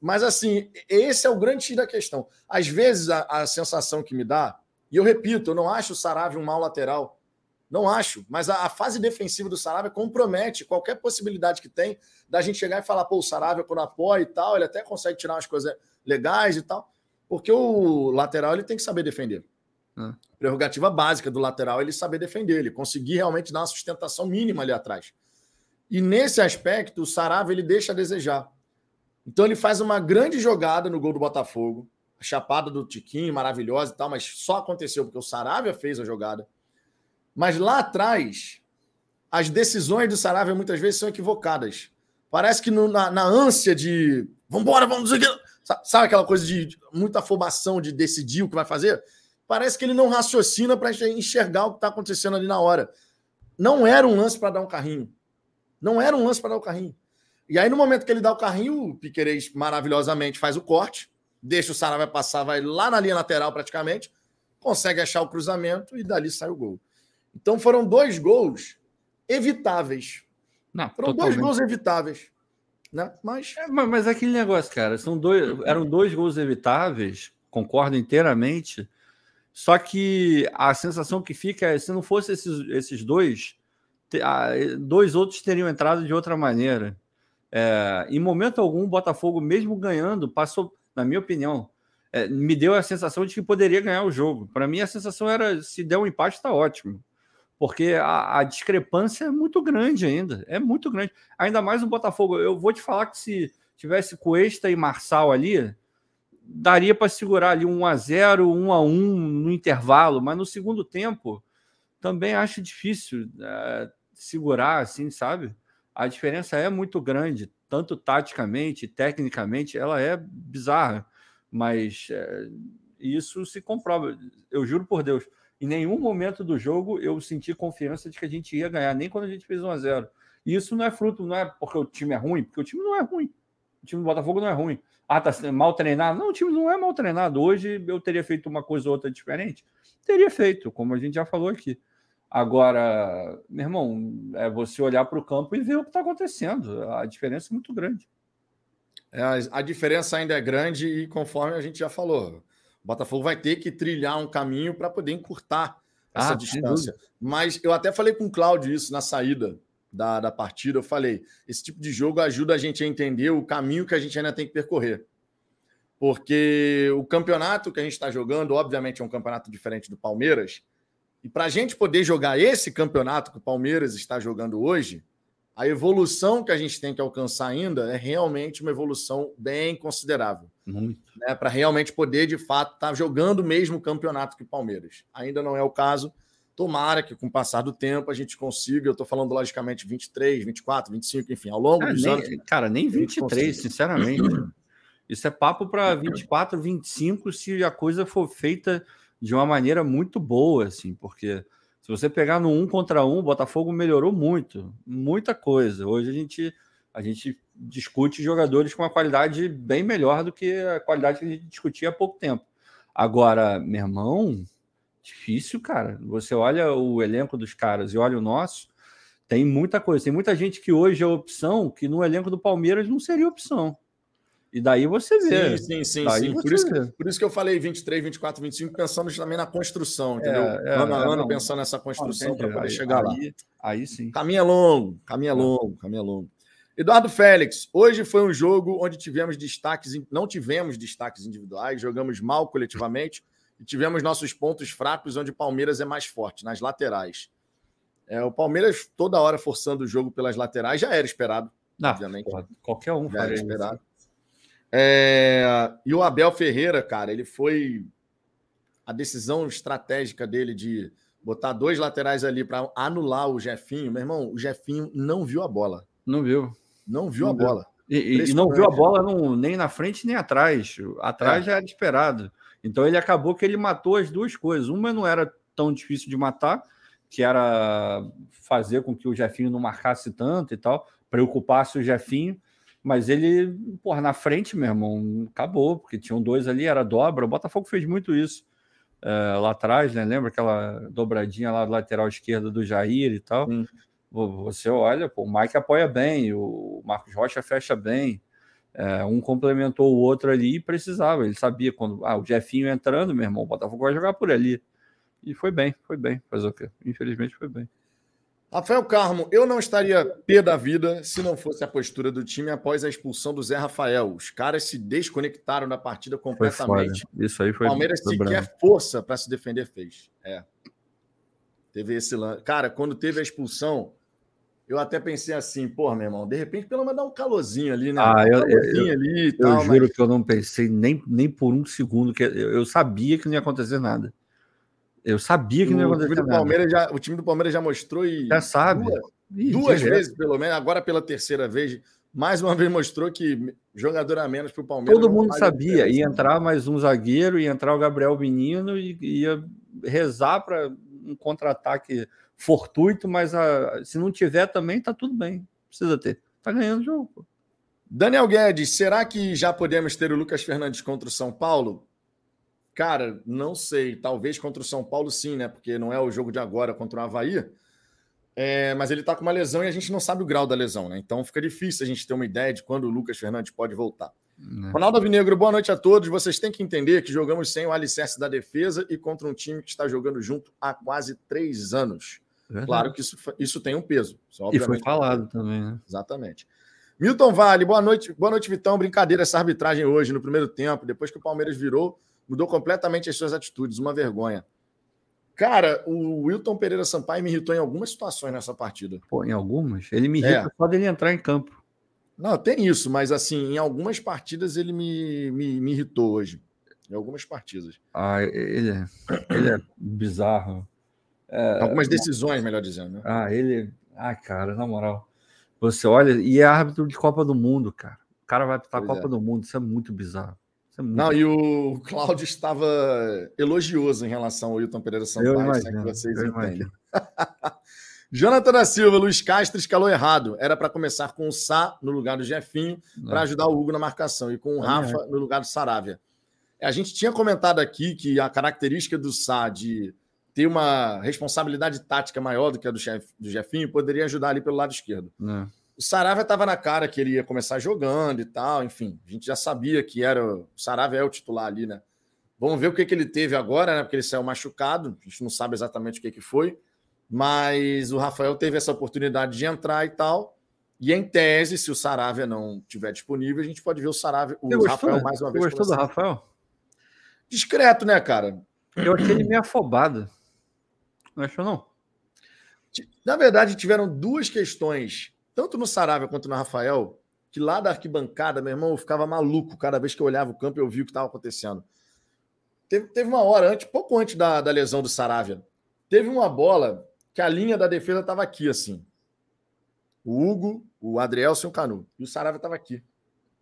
Mas, assim, esse é o grande X da questão. Às vezes, a, a sensação que me dá, e eu repito, eu não acho o Saravia um mau lateral. Não acho, mas a, a fase defensiva do Saravia compromete qualquer possibilidade que tem da gente chegar e falar, pô, o Saravia quando apoia e tal, ele até consegue tirar umas coisas legais e tal, porque o lateral ele tem que saber defender. Hum. Prerrogativa básica do lateral é ele saber defender, ele conseguir realmente dar uma sustentação mínima ali atrás. E nesse aspecto, o Saravia ele deixa a desejar. Então ele faz uma grande jogada no gol do Botafogo, a chapada do Tiquinho, maravilhosa e tal, mas só aconteceu porque o Saravia fez a jogada. Mas lá atrás, as decisões do Saravia muitas vezes são equivocadas. Parece que no, na, na, ânsia de vambora, vamos. Sabe aquela coisa de muita afobação de decidir o que vai fazer? Parece que ele não raciocina para enxergar o que está acontecendo ali na hora. Não era um lance para dar um carrinho. Não era um lance para dar o um carrinho. E aí, no momento que ele dá o carrinho, o Piquerez maravilhosamente faz o corte, deixa o Sara vai passar, vai lá na linha lateral praticamente, consegue achar o cruzamento e dali sai o gol. Então foram dois gols evitáveis. Não, foram totalmente. dois gols evitáveis. Né? Mas... É, mas, mas aquele negócio, cara, são dois, eram dois gols evitáveis, concordo inteiramente. Só que a sensação que fica é se não fosse esses, esses dois, dois outros teriam entrado de outra maneira. É, em momento algum, o Botafogo, mesmo ganhando, passou, na minha opinião, é, me deu a sensação de que poderia ganhar o jogo. Para mim, a sensação era: se der um empate, está ótimo. Porque a, a, discrepância é muito grande ainda. É muito grande. Ainda mais o Botafogo. Eu vou te falar que se tivesse Cuesta e Marçal ali, daria para segurar ali 1 a 0 1 a 1 no intervalo, mas no segundo tempo também acho difícil é, segurar, assim, sabe? A diferença é muito grande, tanto taticamente, tecnicamente, ela é bizarra, mas é, isso se comprova. Eu juro por Deus, em nenhum momento do jogo eu senti confiança de que a gente ia ganhar, nem quando a gente fez 1 a 0 E isso não é fruto, não é porque o time é ruim, porque o time não é ruim. O time do Botafogo não é ruim. Ah, tá mal treinado? Não, o time não é mal treinado. Hoje eu teria feito uma coisa ou outra diferente? Teria feito, como a gente já falou aqui. Agora, meu irmão, é você olhar para o campo e ver o que está acontecendo. A diferença é muito grande. É, a diferença ainda é grande e conforme a gente já falou, o Botafogo vai ter que trilhar um caminho para poder encurtar essa ah, distância. Mas eu até falei com o Cláudio isso na saída da, da partida. Eu falei: esse tipo de jogo ajuda a gente a entender o caminho que a gente ainda tem que percorrer. Porque o campeonato que a gente está jogando, obviamente, é um campeonato diferente do Palmeiras. E para a gente poder jogar esse campeonato que o Palmeiras está jogando hoje, a evolução que a gente tem que alcançar ainda é realmente uma evolução bem considerável. Né, para realmente poder, de fato, estar tá jogando mesmo o campeonato que o Palmeiras. Ainda não é o caso, Tomara que com o passar do tempo a gente consiga, eu estou falando logicamente 23, 24, 25, enfim, ao longo ah, dos nem, anos. Cara, nem 23, sinceramente. Isso é papo para 24, 25 se a coisa for feita de uma maneira muito boa, assim, porque se você pegar no um contra um, o Botafogo melhorou muito, muita coisa. Hoje a gente a gente discute jogadores com uma qualidade bem melhor do que a qualidade que a gente discutia há pouco tempo. Agora, meu irmão, Difícil, cara. Você olha o elenco dos caras e olha o nosso, tem muita coisa. Tem muita gente que hoje é opção, que no elenco do Palmeiras não seria opção. E daí você vê. Sim, sim, sim. sim. Por, isso que, por, isso que, eu falfalei 23, 24, 25, pensando também na construção, entendeu? É, é, ano a ano, pensando nessa construção para poder aí, chegar aí, lá. Aí sim. Caminho é longo, caminho é longo, caminho é longo. Eduardo Félix, hoje foi um jogo onde tivemos destaques, não tivemos destaques individuais, jogamos mal coletivamente e tivemos nossos pontos fracos onde o Palmeiras é mais forte, nas laterais. É, o Palmeiras toda hora forçando o jogo pelas laterais já era esperado, Não, obviamente. Porra, qualquer um já era esperado. É, e o Abel Ferreira, cara, ele foi a decisão estratégica dele de botar dois laterais ali para anular o Jefinho. Meu irmão, o Jefinho não viu a bola. Não viu. Não viu não a viu. bola. E, e, não viu a bola não, nem na frente nem atrás. Atrás é. já era esperado. Então ele acabou que ele matou as duas coisas. Uma não era tão difícil de matar, que era fazer com que o Jefinho não marcasse tanto e tal, preocupasse o Jefinho. Mas ele, porra, na frente, meu irmão, acabou, porque tinham dois ali, era dobra. O Botafogo fez muito isso é, lá atrás, né? Lembra aquela dobradinha lá do lateral esquerda do Jair e tal? Você olha, pô, o Mike apoia bem, o Marcos Rocha fecha bem. É, um complementou o outro ali e precisava. Ele sabia quando. Ah, o Jefinho entrando, meu irmão, o Botafogo vai jogar por ali. E foi bem, foi bem. Fazer o quê? Infelizmente foi bem. Rafael Carmo, eu não estaria pé da vida se não fosse a postura do time após a expulsão do Zé Rafael. Os caras se desconectaram da partida completamente. Isso aí foi. O Palmeiras sequer força para se defender fez. É. Teve esse lance. Cara, quando teve a expulsão, eu até pensei assim, pô, meu irmão, de repente pelo menos dar um calorzinho ali, né? Ah, um eu, eu, ali e tal. Eu juro mas... que eu não pensei nem, nem por um segundo, que eu, eu, sabia que não ia acontecer nada. Eu sabia que não ia acontecer. Palmeiras já, o time do Palmeiras já mostrou e. Já sabe. Duas, Ih, duas vezes, pelo menos, agora pela terceira vez, mais uma vez mostrou que jogador a menos para o Palmeiras. Todo mundo sabia, ia entrar mais um zagueiro, ia entrar o Gabriel Menino e ia rezar para um contra-ataque fortuito, mas a, se não tiver também, tá tudo bem. Precisa ter. Tá ganhando o jogo. Daniel Guedes, será que já podemos ter o Lucas Fernandes contra o São Paulo? Cara, não sei. Talvez contra o São Paulo, sim, né? Porque não é o jogo de agora contra o Havaí. É, mas ele tá com uma lesão e a gente não sabe o grau da lesão, né? Então fica difícil a gente ter uma ideia de quando o Lucas Fernandes pode voltar. Né? Ronaldo Avinegro, boa noite a todos. Vocês têm que entender que jogamos sem o alicerce da defesa e contra um time que está jogando junto há quase três anos. Verdade. Claro que isso, isso tem um peso. e foi falado também, né? Exatamente. Milton Vale, boa noite. Boa noite, Vitão. Brincadeira essa arbitragem hoje, no primeiro tempo. Depois que o Palmeiras virou, mudou completamente as suas atitudes. Uma vergonha. Cara, o Wilton Pereira Sampaio me irritou em algumas situações nessa partida. Pô, em algumas? Ele me irrita é. só dele entrar em campo. Não, tem isso, mas assim, em algumas partidas ele me, me, me irritou hoje. Em algumas partidas. Ah, ele é, ele é bizarro. É, algumas decisões, melhor dizendo. Né? Ah, ele. Ah, cara, na moral. Você olha, e é árbitro de Copa do Mundo, cara. O cara vai para a Copa é. do Mundo, isso é muito bizarro. É muito Não, e o Cláudio estava elogioso em relação ao Wilton Pereira Sampaio, eu imagino, que vocês entendem. Jonathan da Silva, Luiz Castro escalou errado. Era para começar com o Sá no lugar do Jefinho, para ajudar o Hugo na marcação, e com o Rafa no lugar do Saravia. A gente tinha comentado aqui que a característica do Sá de ter uma responsabilidade tática maior do que a do, chef, do Jefinho poderia ajudar ali pelo lado esquerdo. É. O Saravia estava na cara que ele ia começar jogando e tal, enfim, a gente já sabia que era o Saravia é o titular ali, né? Vamos ver o que, que ele teve agora, né? Porque ele saiu machucado, a gente não sabe exatamente o que, que foi. Mas o Rafael teve essa oportunidade de entrar e tal. E em tese, se o Saravia não tiver disponível, a gente pode ver o Saravia, o gostou, Rafael mais uma vez. Você gostou do Rafael? Discreto, né, cara? Eu achei ele meio afobado. Não achou, não? Na verdade, tiveram duas questões, tanto no Saravia quanto no Rafael, que lá da arquibancada, meu irmão, eu ficava maluco cada vez que eu olhava o campo e eu vi o que estava acontecendo. Teve, teve uma hora antes, pouco antes da, da lesão do Saravia, teve uma bola que a linha da defesa estava aqui, assim. O Hugo, o Adrielson e o Canu. E o Saravia estava aqui.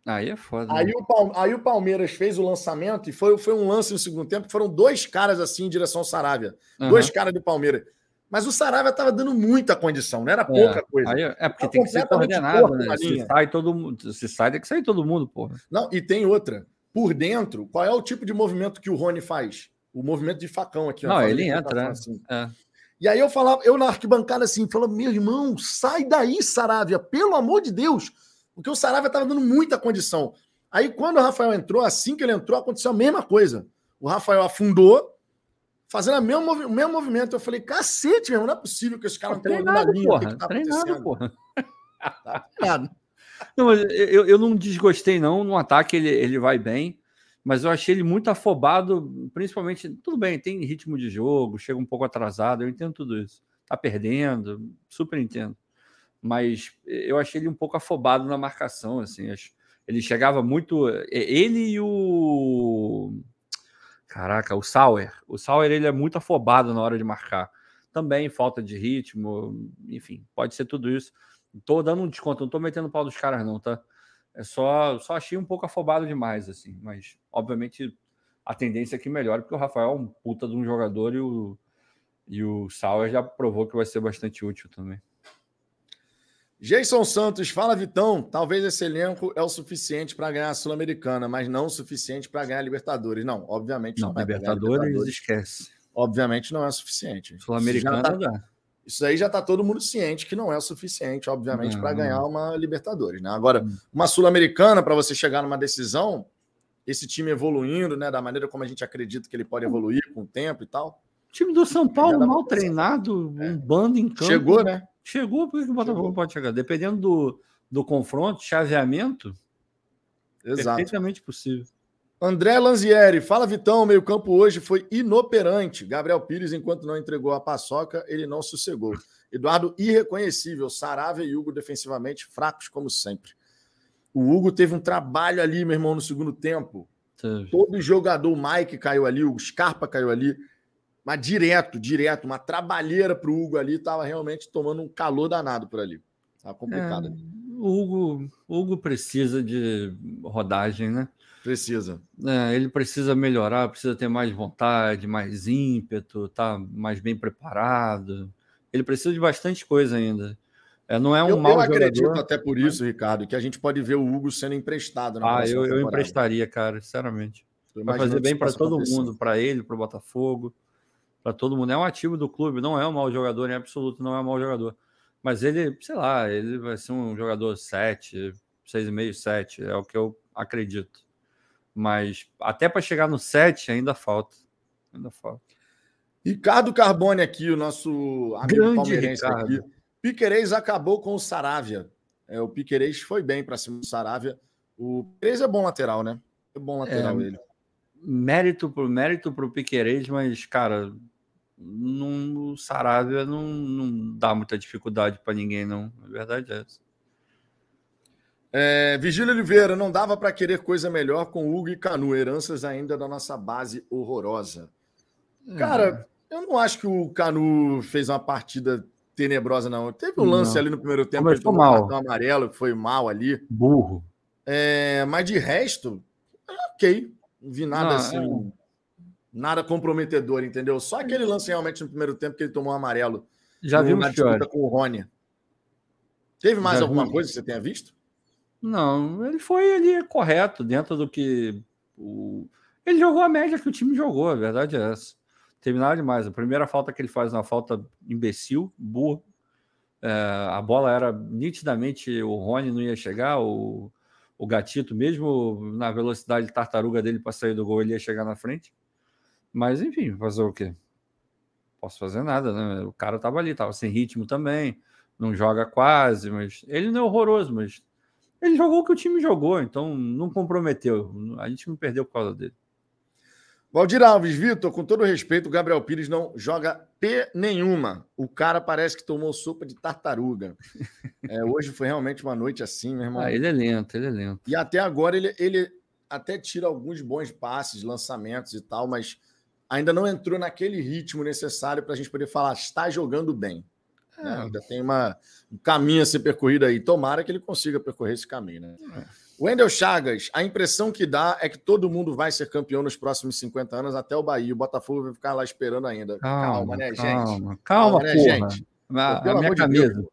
Aí é foda. Aí, né? o, aí o Palmeiras fez o lançamento e foi, foi um lance no segundo tempo. Foram dois caras assim em direção ao Saravia. Uhum. Dois caras do Palmeiras. Mas o Saravia estava dando muita condição, não era pouca é, coisa. Aí, é porque tem que ser coordenado, né? Se sai todo mundo, se sai, tem que sair todo mundo, porra. Não, e tem outra. Por dentro, qual é o tipo de movimento que o Rony faz? O movimento de facão aqui. Não, ó, ele entra. Tá assim. é. E aí eu falava, eu na arquibancada assim, falando, meu irmão, sai daí, Saravia, pelo amor de Deus. Porque o Saravia estava dando muita condição. Aí quando o Rafael entrou, assim que ele entrou, aconteceu a mesma coisa. O Rafael afundou, fazendo o mesmo, o mesmo movimento. Eu falei, cacete, meu, não é possível que esse cara não tenha na linha. Porra, tá treinado, porra. Tá treinado. Não, mas eu, eu não desgostei, não. No ataque ele, ele vai bem mas eu achei ele muito afobado, principalmente. Tudo bem, tem ritmo de jogo, chega um pouco atrasado, eu entendo tudo isso. Tá perdendo, super entendo. Mas eu achei ele um pouco afobado na marcação, assim. Ele chegava muito. Ele e o. Caraca, o Sauer. O Sauer ele é muito afobado na hora de marcar. Também falta de ritmo, enfim, pode ser tudo isso. Tô dando um desconto, não tô metendo pau dos caras, não, tá? É só, só achei um pouco afobado demais, assim. Mas, obviamente, a tendência é que melhore, porque o Rafael é um puta de um jogador e o, e o Sauer já provou que vai ser bastante útil também. Jason Santos, fala Vitão. Talvez esse elenco é o suficiente para ganhar a Sul-Americana, mas não o suficiente para ganhar a Libertadores. Não, obviamente não. não Libertadores, Libertadores esquece. Obviamente não é o suficiente. Sul-Americana tá, dá. Isso aí já está todo mundo ciente que não é o suficiente, obviamente, para ganhar uma Libertadores. Né? Agora, hum. uma Sul-Americana, para você chegar numa decisão, esse time evoluindo, né, da maneira como a gente acredita que ele pode evoluir com o tempo e tal. O time do São Paulo, mal treinado, é. um bando em campo. Chegou, né? Chegou, por que o Botafogo Chegou. pode chegar? Dependendo do, do confronto, chaveamento, Exato. perfeitamente possível. André Lanzieri, fala Vitão, meio campo hoje foi inoperante. Gabriel Pires, enquanto não entregou a paçoca, ele não sossegou. Eduardo, irreconhecível. Saravia e Hugo defensivamente fracos como sempre. O Hugo teve um trabalho ali, meu irmão, no segundo tempo. Teve. Todo jogador, o Mike caiu ali, o Scarpa caiu ali. Mas direto, direto, uma trabalheira para o Hugo ali, estava realmente tomando um calor danado por ali. Tava complicado. É, o Hugo, Hugo precisa de rodagem, né? Precisa. É, ele precisa melhorar, precisa ter mais vontade, mais ímpeto, tá mais bem preparado. Ele precisa de bastante coisa ainda. É, não é um eu, mau eu jogador. acredito até por isso, Ricardo, que a gente pode ver o Hugo sendo emprestado. Ah, eu, eu emprestaria, cara, sinceramente. Vai fazer bem para todo mundo, para ele, para o Botafogo, para todo mundo. É um ativo do clube, não é um mau jogador em absoluto, não é um mau jogador. Mas ele, sei lá, ele vai ser um jogador 7, 6,5, 7, é o que eu acredito. Mas até para chegar no 7 ainda falta. Ainda falta. Ricardo Carbone aqui, o nosso amigo Grande palmeirense Ricardo. aqui. Piquerez acabou com o Saravia. É, o Piquerez foi bem para cima do Saravia. O Piquerez é bom lateral, né? É bom lateral é, ele. Mérito por mérito para o Piquerez, mas, cara, no Saravia não, não dá muita dificuldade para ninguém, não. A verdade é essa. É, Vigílio Oliveira, não dava para querer coisa melhor com Hugo e Canu, heranças ainda da nossa base horrorosa. Cara, é. eu não acho que o Canu fez uma partida tenebrosa, não. Teve um lance não. ali no primeiro tempo, ele tomou mal. cartão amarelo, que foi mal ali. Burro. É, mas de resto, ok. Não vi nada não, assim. É... Nada comprometedor, entendeu? Só aquele lance realmente no primeiro tempo que ele tomou um amarelo. Já viu uma disputa com o Rony. Teve mais Já alguma vi. coisa que você tenha visto? Não, ele foi ali correto dentro do que o... ele jogou a média que o time jogou, a verdade é essa. Terminaram demais. A primeira falta que ele faz é uma falta imbecil, burro. É, a bola era nitidamente o Rony não ia chegar, o, o Gatito, mesmo na velocidade tartaruga dele para sair do gol, ele ia chegar na frente. Mas enfim, fazer o quê? Posso fazer nada, né? O cara tava ali, tava sem ritmo também, não joga quase, mas ele não é horroroso, mas ele jogou o que o time jogou, então não comprometeu. A gente não perdeu por causa dele. Valdir Alves, Vitor, com todo respeito, o Gabriel Pires não joga P nenhuma. O cara parece que tomou sopa de tartaruga. É, hoje foi realmente uma noite assim, meu irmão. Ah, ele é lento, ele é lento. E até agora ele, ele até tira alguns bons passes, lançamentos e tal, mas ainda não entrou naquele ritmo necessário para a gente poder falar, está jogando bem. É. Ainda tem uma, um caminho a ser percorrido aí. Tomara que ele consiga percorrer esse caminho, né? É. Wendel Chagas, a impressão que dá é que todo mundo vai ser campeão nos próximos 50 anos, até o Bahia. O Botafogo vai ficar lá esperando ainda. Calma, calma né, gente? Calma, calma, né, porra. Gente? A, a minha camisa.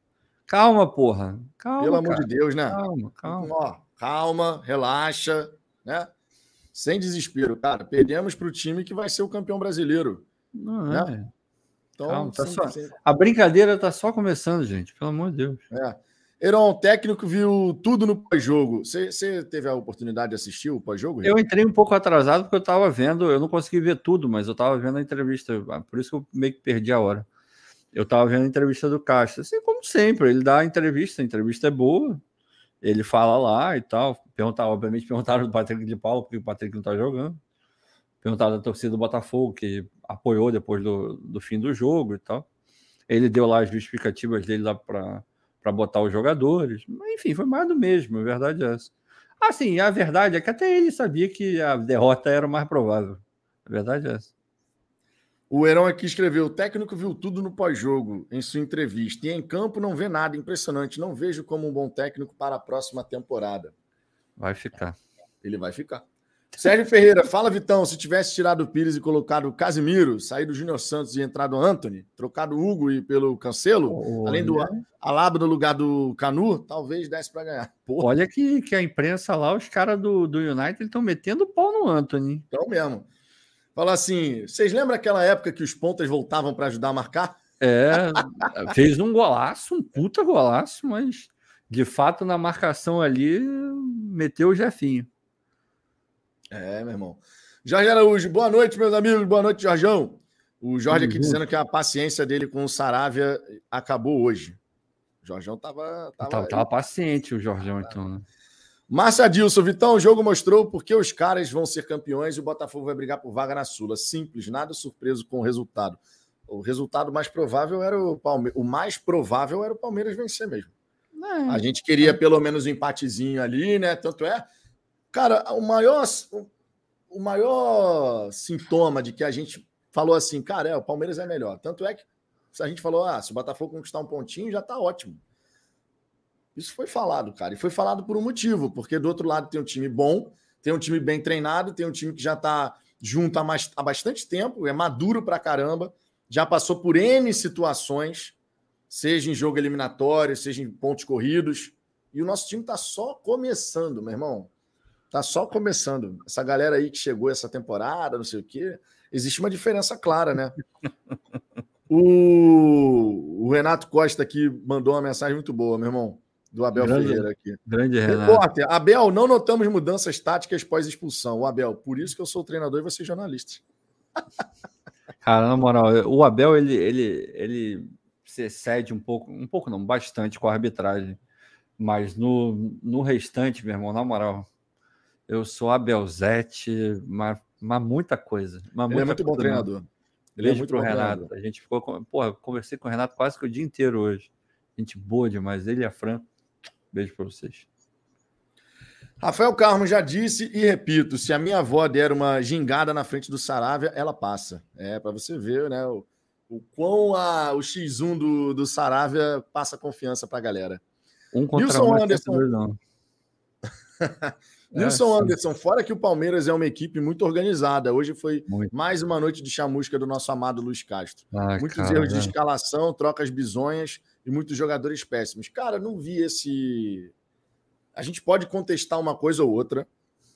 Calma, porra. Calma, Pelo amor de Deus, né? Calma, calma. Ó, calma, relaxa, né? Sem desespero, cara. Perdemos para o time que vai ser o campeão brasileiro. Não né? é. Então, calma, tá sim, só... Sim. A brincadeira está só começando, gente. Pelo amor de Deus. É. Heron, técnico viu tudo no pós-jogo. Você teve a oportunidade de assistir o pós-jogo? Eu entrei um pouco atrasado porque eu estava vendo, eu não consegui ver tudo, mas eu estava vendo a entrevista, ah, por isso que eu meio que perdi a hora. Eu estava vendo a entrevista do Castro, assim como sempre, ele dá a entrevista, a entrevista é boa, ele fala lá e tal. Perguntar, obviamente, perguntaram do Patrick de Paulo, porque o Patrick não está jogando. Perguntaram da torcida do Botafogo, que apoiou depois do, do fim do jogo e tal. Ele deu lá as justificativas dele lá para para botar os jogadores. Enfim, foi mais do mesmo, a verdade é essa. Assim, a verdade é que até ele sabia que a derrota era mais provável. A verdade é essa. O Heron aqui escreveu: o técnico viu tudo no pós-jogo em sua entrevista e em campo não vê nada. Impressionante. Não vejo como um bom técnico para a próxima temporada. Vai ficar. Ele vai ficar. Sérgio Ferreira, fala Vitão, se tivesse tirado o Pires e colocado o Casimiro, saído o Júnior Santos e entrado o Anthony, trocado o Hugo e pelo Cancelo, oh, além do Alaba no lugar do Canu, talvez desse para ganhar. Porra. Olha que, que a imprensa lá, os caras do, do United estão metendo pau no Anthony. Então mesmo. Fala assim, vocês lembram aquela época que os pontas voltavam para ajudar a marcar? É, fez um golaço, um puta golaço, mas de fato na marcação ali meteu o Jefinho. É, meu irmão. Jorge Araújo, boa noite, meus amigos. Boa noite, Jorjão. O Jorge aqui dizendo que a paciência dele com o Saravia acabou hoje. O Jorjão tava. Tava, tava, tava paciente, o Jorjão, então, né? Márcia Dilson, Vitão, o jogo mostrou porque os caras vão ser campeões e o Botafogo vai brigar por vaga na Sula. Simples, nada surpreso com o resultado. O resultado mais provável era o Palmeiras. O mais provável era o Palmeiras vencer mesmo. É. A gente queria pelo menos um empatezinho ali, né? Tanto é Cara, o maior, o maior sintoma de que a gente falou assim, cara, é, o Palmeiras é melhor. Tanto é que a gente falou, ah, se o Botafogo conquistar um pontinho, já tá ótimo. Isso foi falado, cara. E foi falado por um motivo, porque do outro lado tem um time bom, tem um time bem treinado, tem um time que já está junto há, mais, há bastante tempo, é maduro pra caramba, já passou por N situações, seja em jogo eliminatório, seja em pontos corridos. E o nosso time está só começando, meu irmão. Tá só começando. Essa galera aí que chegou essa temporada, não sei o quê, existe uma diferença clara, né? O, o Renato Costa aqui mandou uma mensagem muito boa, meu irmão do Abel grande, Ferreira aqui. Grande Renato. Repórter, Abel, não notamos mudanças táticas pós-expulsão. O Abel, por isso que eu sou treinador e você é jornalista. Cara, na moral, o Abel, ele, ele, ele se cede um pouco, um pouco não, bastante com a arbitragem. Mas no, no restante, meu irmão, na moral, eu sou Abelzete, mas, mas muita coisa. Mas ele é muito bom treinador. Ele Beijo é muito pro Renato. Treinador. A gente ficou, porra, conversei com o Renato quase que o dia inteiro hoje. Gente boa demais. Ele e a Fran. Beijo para vocês. Rafael Carmo já disse e repito: se a minha avó der uma gingada na frente do Saravia, ela passa. É, para você ver, né? O, o quão a, o X1 do, do Saravia passa confiança para a galera. Um contra Nilson um, Anderson. Não. Nilson é, Anderson, fora que o Palmeiras é uma equipe muito organizada. Hoje foi muito. mais uma noite de chamusca do nosso amado Luiz Castro. Ah, Muitos cara, erros de escalação, trocas bizonhas e muitos jogadores péssimos. Cara, não vi esse. A gente pode contestar uma coisa ou outra,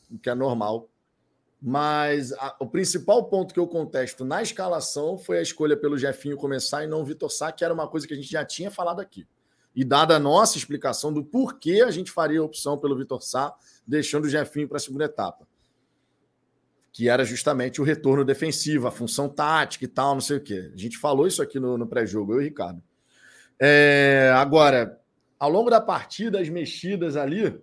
o que é normal, mas a, o principal ponto que eu contesto na escalação foi a escolha pelo Jefinho começar e não o Vitor Sá, que era uma coisa que a gente já tinha falado aqui. E dada a nossa explicação do porquê a gente faria a opção pelo Vitor Sá, deixando o Jefinho para a segunda etapa. Que era justamente o retorno defensivo, a função tática e tal, não sei o quê. A gente falou isso aqui no, no pré-jogo, eu e o Ricardo. É, agora, ao longo da partida, as mexidas ali,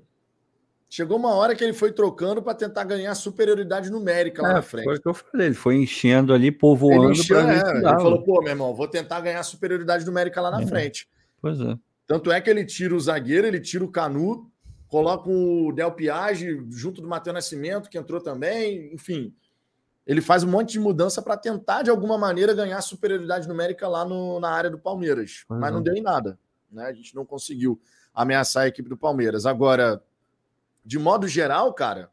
chegou uma hora que ele foi trocando para tentar ganhar superioridade numérica lá é, na frente. Foi o que eu falei, ele foi enchendo ali, povoando. Ele, encheu, é, ele falou: pô, meu irmão, vou tentar ganhar superioridade numérica lá na é. frente. Pois é. Tanto é que ele tira o zagueiro, ele tira o Canu, coloca o Del Piage junto do Matheus Nascimento, que entrou também, enfim. Ele faz um monte de mudança para tentar, de alguma maneira, ganhar superioridade numérica lá no, na área do Palmeiras. Uhum. Mas não deu em nada. Né? A gente não conseguiu ameaçar a equipe do Palmeiras. Agora, de modo geral, cara,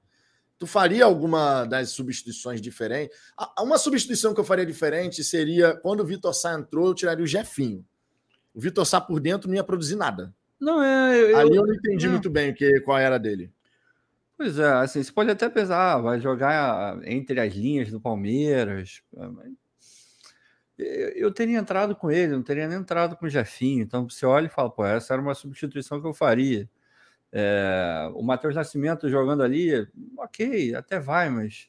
tu faria alguma das substituições diferentes? Uma substituição que eu faria diferente seria quando o Vitor Sá entrou, eu tiraria o Jefinho. O Vitor Sá por dentro não ia produzir nada. Não, é. Eu, Ali eu não entendi é. muito bem o que, qual era dele. Pois é, assim, você pode até pensar, ah, vai jogar entre as linhas do Palmeiras. Eu teria entrado com ele, não teria nem entrado com o Jefinho. Então você olha e fala, pô, essa era uma substituição que eu faria. É, o Matheus Nascimento jogando ali, ok, até vai, mas.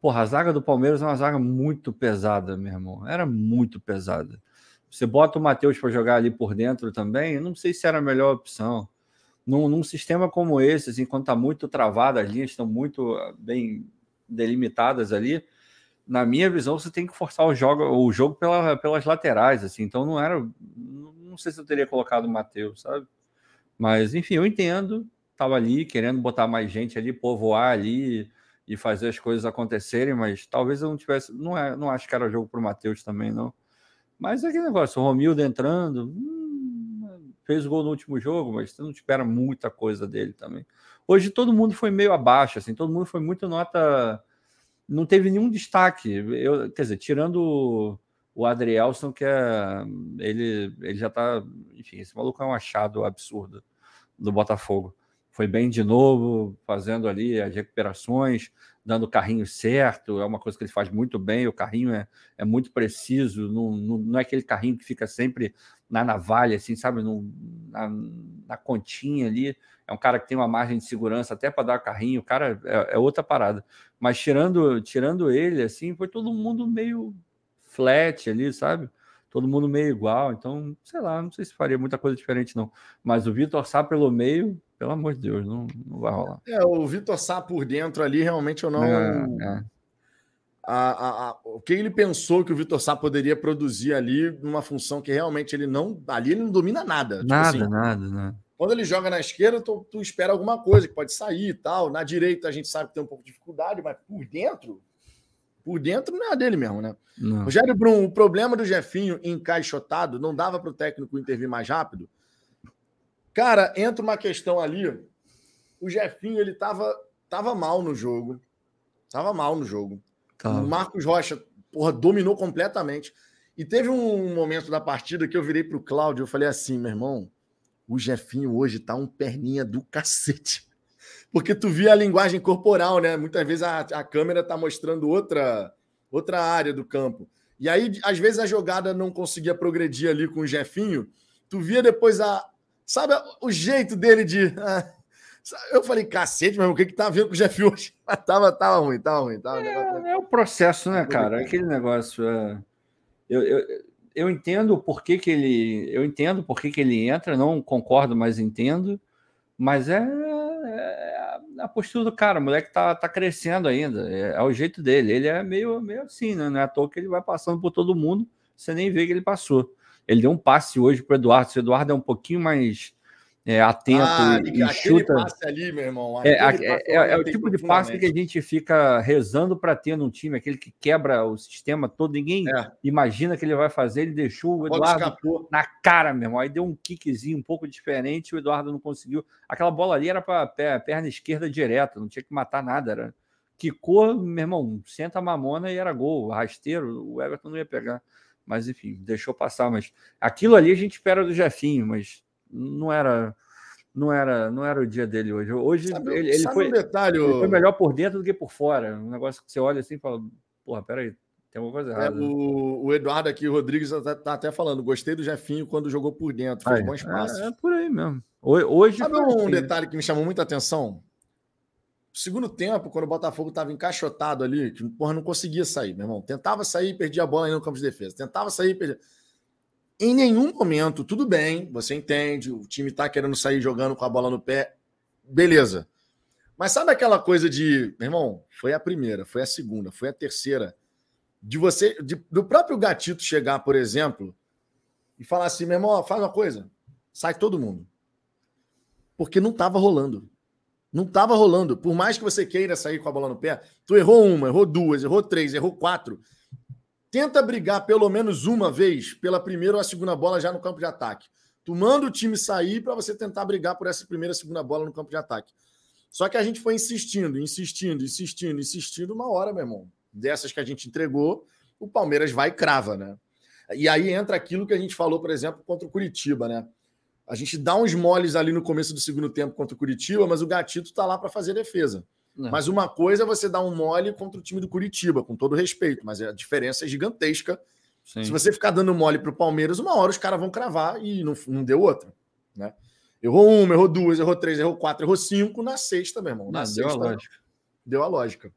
Porra, a zaga do Palmeiras é uma zaga muito pesada, meu irmão. Era muito pesada. Você bota o Matheus para jogar ali por dentro também, não sei se era a melhor opção num, num sistema como esse, assim, quando está muito travado, as linhas estão muito ah, bem delimitadas ali, na minha visão, você tem que forçar o jogo, o jogo pela, pelas laterais, assim. Então não era. Não sei se eu teria colocado o Matheus, sabe? Mas, enfim, eu entendo. Tava ali querendo botar mais gente ali, povoar ali e fazer as coisas acontecerem, mas talvez eu não tivesse. Não, é, não acho que era jogo para o Matheus também, não. Mas é aquele negócio, o Romildo entrando. Hum, fez gol no último jogo, mas você não espera muita coisa dele também. Hoje todo mundo foi meio abaixo, assim, todo mundo foi muito nota. Não teve nenhum destaque. Eu, quer dizer, tirando o Adrielson, que é. Ele, ele já tá. Enfim, esse maluco é um achado absurdo do Botafogo. Foi bem de novo, fazendo ali as recuperações, dando o carrinho certo, é uma coisa que ele faz muito bem, o carrinho é, é muito preciso, não, não, não é aquele carrinho que fica sempre na navalha, assim, sabe, no, na, na continha ali. É um cara que tem uma margem de segurança até para dar carrinho, o cara é, é, outra parada. Mas tirando, tirando ele, assim, foi todo mundo meio flat ali, sabe? Todo mundo meio igual. Então, sei lá, não sei se faria muita coisa diferente, não. Mas o Vitor Sá pelo meio, pelo amor de Deus, não, não vai rolar. É, o Vitor Sá por dentro ali, realmente eu não. É, é a, a, a, o que ele pensou que o Vitor Sá poderia produzir ali numa função que realmente ele não. Ali ele não domina nada. Tipo nada, tipo assim, nada, nada. Quando ele joga na esquerda, tu, tu, espera alguma coisa que pode sair e tal. Na direita a gente sabe que tem um pouco de dificuldade, mas por dentro, por dentro não é dele mesmo, né? Não. Rogério Brum, o problema do Jefinho encaixotado não dava para o técnico intervir mais rápido. Cara, entra uma questão ali. O Jefinho, ele tava, tava mal no jogo. Tava mal no jogo. O Marcos Rocha, porra, dominou completamente. E teve um momento da partida que eu virei pro Cláudio, eu falei assim, meu irmão, o Jefinho hoje tá um perninha do cacete. Porque tu via a linguagem corporal, né? Muitas vezes a, a câmera tá mostrando outra, outra área do campo. E aí, às vezes, a jogada não conseguia progredir ali com o Jefinho. Tu via depois a. Sabe o jeito dele de. Eu falei, cacete, irmão, o que que tá vendo com o Jefinho hoje? tava, tava ruim, tava ruim. Tava, é, é o processo, né, cara? Aquele negócio. É... Eu, eu, eu entendo por que, que ele. Eu entendo por que, que ele entra, não concordo, mas entendo. Mas é, é a postura do cara, o moleque tá, tá crescendo ainda. É, é, o jeito dele. Ele é meio, meio assim, né? Não é à toa que ele vai passando por todo mundo, você nem vê que ele passou. Ele deu um passe hoje para o Eduardo. O Eduardo é um pouquinho mais é, atento ah, e, e chuta. passe ali, meu irmão. É, é, é, o tipo de passe que a gente fica rezando para ter num time, aquele que quebra o sistema todo. Ninguém é. imagina que ele vai fazer. Ele deixou o Eduardo na cara, meu irmão. Aí deu um kickzinho um pouco diferente. O Eduardo não conseguiu. Aquela bola ali era para perna esquerda direta, não tinha que matar nada. Era quicou, meu irmão, senta a mamona e era gol. Rasteiro, o Everton não ia pegar. Mas enfim, deixou passar. Mas aquilo ali a gente espera do Jefinho, mas não era não era não era o dia dele hoje. Hoje sabe, ele, ele, foi, um detalhe, ele foi melhor por dentro do que por fora. Um negócio que você olha assim e fala, porra, peraí, tem alguma coisa é, errada. É, o, o, Eduardo aqui, o Rodrigues, tá, tá, até falando, gostei do Jefinho quando jogou por dentro, fez bons passos. É, é, por aí mesmo. Hoje Sabe um assim. detalhe que me chamou muita atenção? Segundo tempo, quando o Botafogo estava encaixotado ali, que porra, não conseguia sair, meu irmão. Tentava sair, perdia a bola aí no campo de defesa. Tentava sair, perdia. Em nenhum momento, tudo bem, você entende, o time está querendo sair jogando com a bola no pé, beleza. Mas sabe aquela coisa de, meu irmão, foi a primeira, foi a segunda, foi a terceira, de você, de, do próprio gatito chegar, por exemplo, e falar assim, meu irmão, faz uma coisa, sai todo mundo. Porque não estava rolando. Não estava rolando. Por mais que você queira sair com a bola no pé, tu errou uma, errou duas, errou três, errou quatro. Tenta brigar pelo menos uma vez pela primeira ou a segunda bola já no campo de ataque. Tu manda o time sair para você tentar brigar por essa primeira segunda bola no campo de ataque. Só que a gente foi insistindo, insistindo, insistindo, insistindo. Uma hora, meu irmão, dessas que a gente entregou, o Palmeiras vai e crava, né? E aí entra aquilo que a gente falou, por exemplo, contra o Curitiba, né? A gente dá uns moles ali no começo do segundo tempo contra o Curitiba, mas o Gatito tá lá para fazer defesa. Não. Mas uma coisa é você dar um mole contra o time do Curitiba, com todo respeito, mas a diferença é gigantesca. Sim. Se você ficar dando mole para o Palmeiras, uma hora os caras vão cravar e não, não deu outra. Né? Errou uma, errou duas, errou três, errou quatro, errou cinco. Na sexta, meu irmão. Na não, sexta, deu a lógica. Deu a lógica.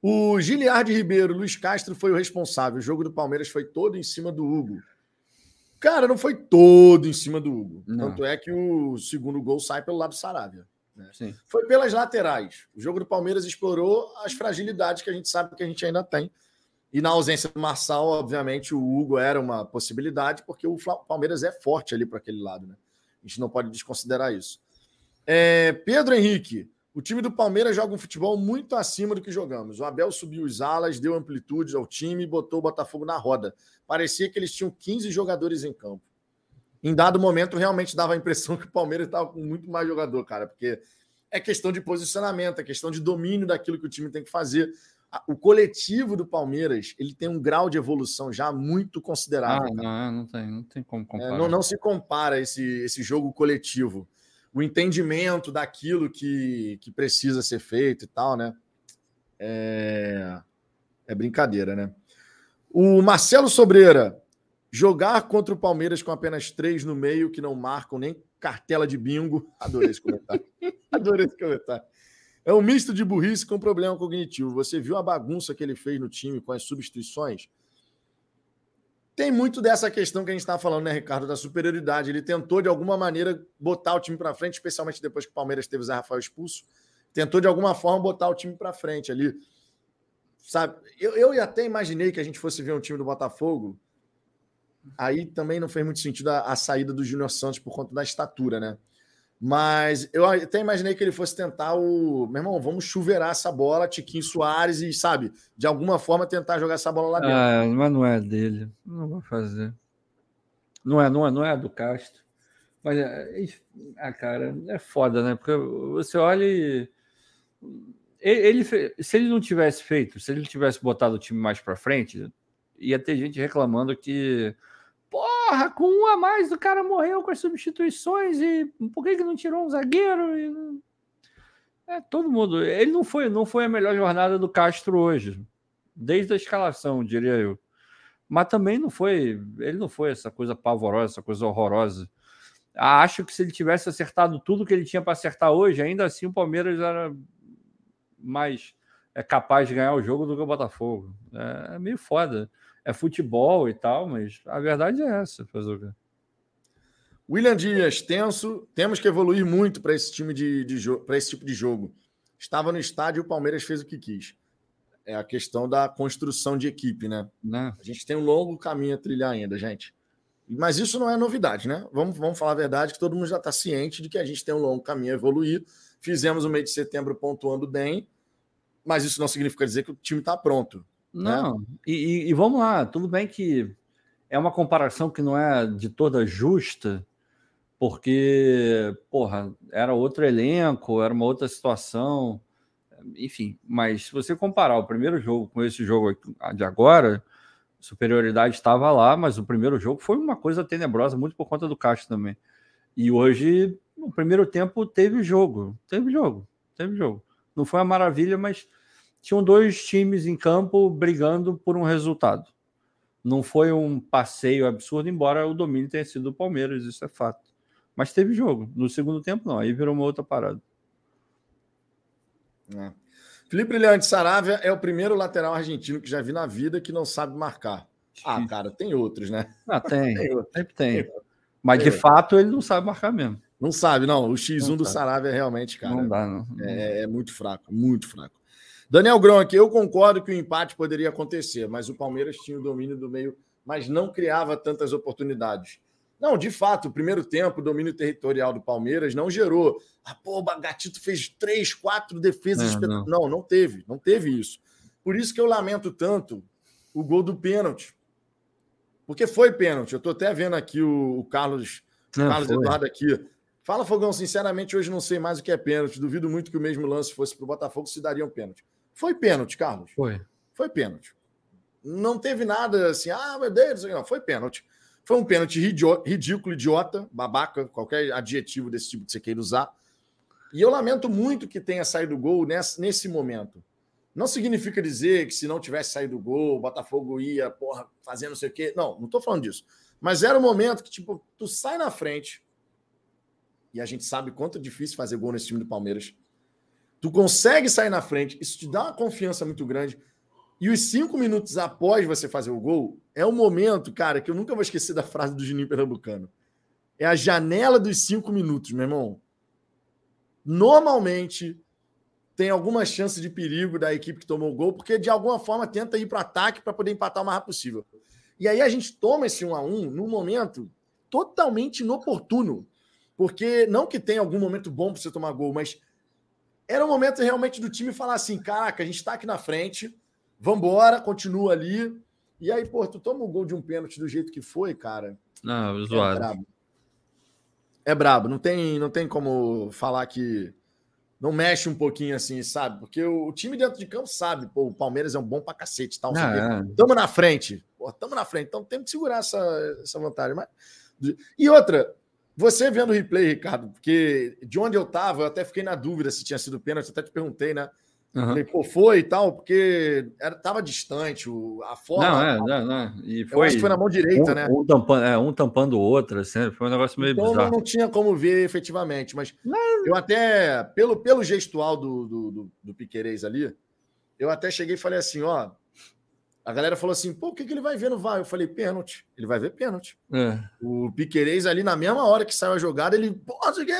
O Giliard Ribeiro, Luiz Castro foi o responsável. O jogo do Palmeiras foi todo em cima do Hugo. Cara, não foi todo em cima do Hugo. Não. Tanto é que o segundo gol sai pelo lado do Saravia. Né? Foi pelas laterais. O jogo do Palmeiras explorou as fragilidades que a gente sabe que a gente ainda tem. E na ausência do Marçal, obviamente, o Hugo era uma possibilidade, porque o Palmeiras é forte ali para aquele lado. Né? A gente não pode desconsiderar isso. É, Pedro Henrique, o time do Palmeiras joga um futebol muito acima do que jogamos. O Abel subiu os alas, deu amplitude ao time e botou o Botafogo na roda. Parecia que eles tinham 15 jogadores em campo em dado momento realmente dava a impressão que o Palmeiras estava com muito mais jogador, cara, porque é questão de posicionamento, é questão de domínio daquilo que o time tem que fazer. O coletivo do Palmeiras ele tem um grau de evolução já muito considerável. Ah, não, é, não, tem, não tem como comparar. É, não, não se compara esse, esse jogo coletivo. O entendimento daquilo que, que precisa ser feito e tal, né? É, é brincadeira, né? O Marcelo Sobreira, Jogar contra o Palmeiras com apenas três no meio que não marcam nem cartela de bingo. Adorei esse comentário. Adorei esse comentário. É um misto de burrice com problema cognitivo. Você viu a bagunça que ele fez no time com as substituições? Tem muito dessa questão que a gente está falando, né, Ricardo, da superioridade. Ele tentou, de alguma maneira, botar o time para frente, especialmente depois que o Palmeiras teve o Zé Rafael expulso. Tentou, de alguma forma, botar o time para frente ali. Sabe? Eu, eu até imaginei que a gente fosse ver um time do Botafogo Aí também não fez muito sentido a, a saída do Júnior Santos por conta da estatura, né? Mas eu até imaginei que ele fosse tentar o. Meu irmão, vamos chuveirar essa bola, Tiquinho Soares, e, sabe, de alguma forma tentar jogar essa bola lá dentro. Ah, mas não é dele. Não vai fazer. Não é, não é, não é do Castro. Mas, é, ah, cara, é foda, né? Porque você olha e. Ele, se ele não tivesse feito, se ele tivesse botado o time mais para frente, ia ter gente reclamando que, porra, com um a mais o cara morreu com as substituições e por que, que não tirou um zagueiro? E... É, todo mundo. Ele não foi, não foi a melhor jornada do Castro hoje, desde a escalação, diria eu. Mas também não foi, ele não foi essa coisa pavorosa, essa coisa horrorosa. Acho que se ele tivesse acertado tudo que ele tinha para acertar hoje, ainda assim o Palmeiras era mais é capaz de ganhar o jogo do que o Botafogo. É, é meio foda. É futebol e tal, mas a verdade é essa. Fazer o quê? William Dias, tenso. Temos que evoluir muito para esse time de, de para esse tipo de jogo. Estava no estádio e o Palmeiras fez o que quis. É a questão da construção de equipe, né? Né? A gente tem um longo caminho a trilhar ainda, gente. Mas isso não é novidade, né? Vamos, vamos falar a verdade que todo mundo já está ciente de que a gente tem um longo caminho a evoluir. Fizemos o mês de setembro pontuando bem, mas isso não significa dizer que o time está pronto. Né? Não, né? e, e, vamos lá, tudo bem que é uma comparação que não é de toda justa, porque, porra, era outro elenco, era uma outra situação, enfim, mas se você comparar o primeiro jogo com esse jogo de agora, superioridade estava lá, mas o primeiro jogo foi uma coisa tenebrosa, muito por conta do Castro também. E hoje, no primeiro tempo, teve jogo, teve jogo, teve jogo. Não foi uma maravilha, mas tinham dois times em campo brigando por um resultado. Não foi um passeio absurdo, embora o domínio tenha sido do Palmeiras, isso é fato. Mas teve jogo. No segundo tempo, não. Aí virou uma outra parada. É. Felipe Brilhante Saravia é o primeiro lateral argentino que já vi na vida que não sabe marcar. Ah, cara, tem outros, né? Ah, tem. tem outros. Sempre tem. tem Mas tem de fato ele não sabe marcar mesmo. Não sabe, não. O X1 não do Saravia é realmente, cara. Não dá, não. É, é, muito fraco, muito fraco. Daniel Gronk, eu concordo que o empate poderia acontecer, mas o Palmeiras tinha o domínio do meio, mas não criava tantas oportunidades. Não, de fato, o primeiro tempo, o domínio territorial do Palmeiras não gerou. Ah, pô, o Gatito fez três, quatro defesas. É, não. não, não teve, não teve isso. Por isso que eu lamento tanto o gol do pênalti. Porque foi pênalti. Eu estou até vendo aqui o, o Carlos, não, Carlos Eduardo aqui. Fala, Fogão, sinceramente, hoje não sei mais o que é pênalti. Duvido muito que o mesmo lance fosse para o Botafogo se daria um pênalti. Foi pênalti, Carlos. Foi. Foi pênalti. Não teve nada assim, ah, meu Deus, não. Foi pênalti. Foi um pênalti ridículo, idiota, babaca, qualquer adjetivo desse tipo que você queira usar. E eu lamento muito que tenha saído o gol nesse, nesse momento. Não significa dizer que se não tivesse saído o gol, o Botafogo ia, porra, fazendo não sei o quê. Não, não tô falando disso. Mas era o um momento que, tipo, tu sai na frente, e a gente sabe quanto é difícil fazer gol nesse time do Palmeiras. Tu consegue sair na frente, isso te dá uma confiança muito grande. E os cinco minutos após você fazer o gol, é o momento, cara, que eu nunca vou esquecer da frase do Juninho Pernambucano. É a janela dos cinco minutos, meu irmão. Normalmente tem alguma chance de perigo da equipe que tomou o gol, porque de alguma forma tenta ir para o ataque para poder empatar o mais rápido possível. E aí a gente toma esse 1 a 1 num momento totalmente inoportuno. Porque não que tenha algum momento bom para você tomar gol, mas era o momento realmente do time falar assim: caraca, a gente está aqui na frente, vambora, continua ali. E aí, pô, tu toma o gol de um pênalti do jeito que foi, cara. Não, é zoado. É brabo. É brabo. Não tem, não tem como falar que não mexe um pouquinho assim, sabe? Porque o, o time dentro de campo sabe, pô, o Palmeiras é um bom pra cacete, tá? Um é. Tamo na frente. Pô, tamo na frente. Então temos que segurar essa, essa vantagem. Mas... E outra, você vendo o replay, Ricardo, porque de onde eu tava, eu até fiquei na dúvida se tinha sido pênalti, até te perguntei, né? Uhum. Falei, pô, foi e tal, porque era, tava distante, o, a forma. Não, é, não, não. E foi, eu acho que foi na mão direita, um, né? Um tampando, é, um tampando o outro, assim, foi um negócio meio então, bizarro. não tinha como ver efetivamente, mas, mas... eu até, pelo, pelo gestual do, do, do, do Piquerez ali, eu até cheguei e falei assim: ó. A galera falou assim: pô, o que, que ele vai ver no VAR? Eu falei: pênalti. Ele vai ver pênalti. É. O Piquerez ali, na mesma hora que saiu a jogada, ele, pô, o que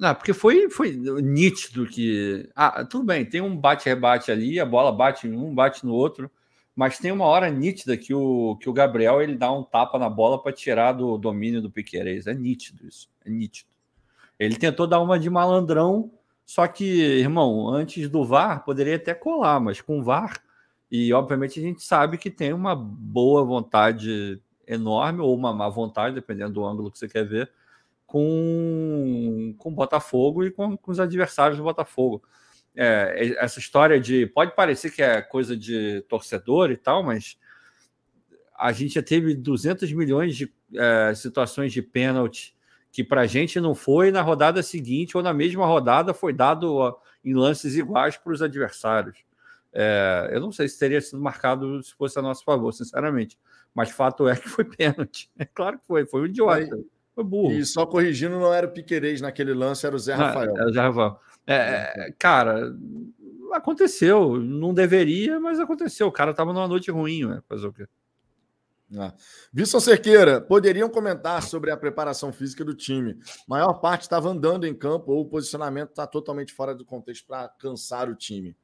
não, porque foi, foi nítido que. Ah, tudo bem, tem um bate-rebate ali, a bola bate em um, bate no outro, mas tem uma hora nítida que o, que o Gabriel ele dá um tapa na bola para tirar do domínio do Piqueires. É nítido isso, é nítido. Ele tentou dar uma de malandrão, só que, irmão, antes do VAR poderia até colar, mas com VAR, e obviamente a gente sabe que tem uma boa vontade enorme ou uma má vontade, dependendo do ângulo que você quer ver com, com o Botafogo e com, com os adversários do Botafogo. É, essa história de. Pode parecer que é coisa de torcedor e tal, mas a gente já teve 200 milhões de é, situações de pênalti que para a gente não foi, na rodada seguinte ou na mesma rodada foi dado em lances iguais para os adversários. É, eu não sei se teria sido marcado se fosse a nosso favor, sinceramente. Mas fato é que foi pênalti. É claro que foi, foi um idiota. Foi burro. E só corrigindo, não era o Piquerez naquele lance, era o Zé Rafael. Era o Zé Rafael. É, é, cara, aconteceu. Não deveria, mas aconteceu. O cara estava numa noite ruim, né? Fazer o quê? Ah. Wilson Cerqueira, poderiam comentar sobre a preparação física do time. A maior parte estava andando em campo ou o posicionamento está totalmente fora do contexto para cansar o time.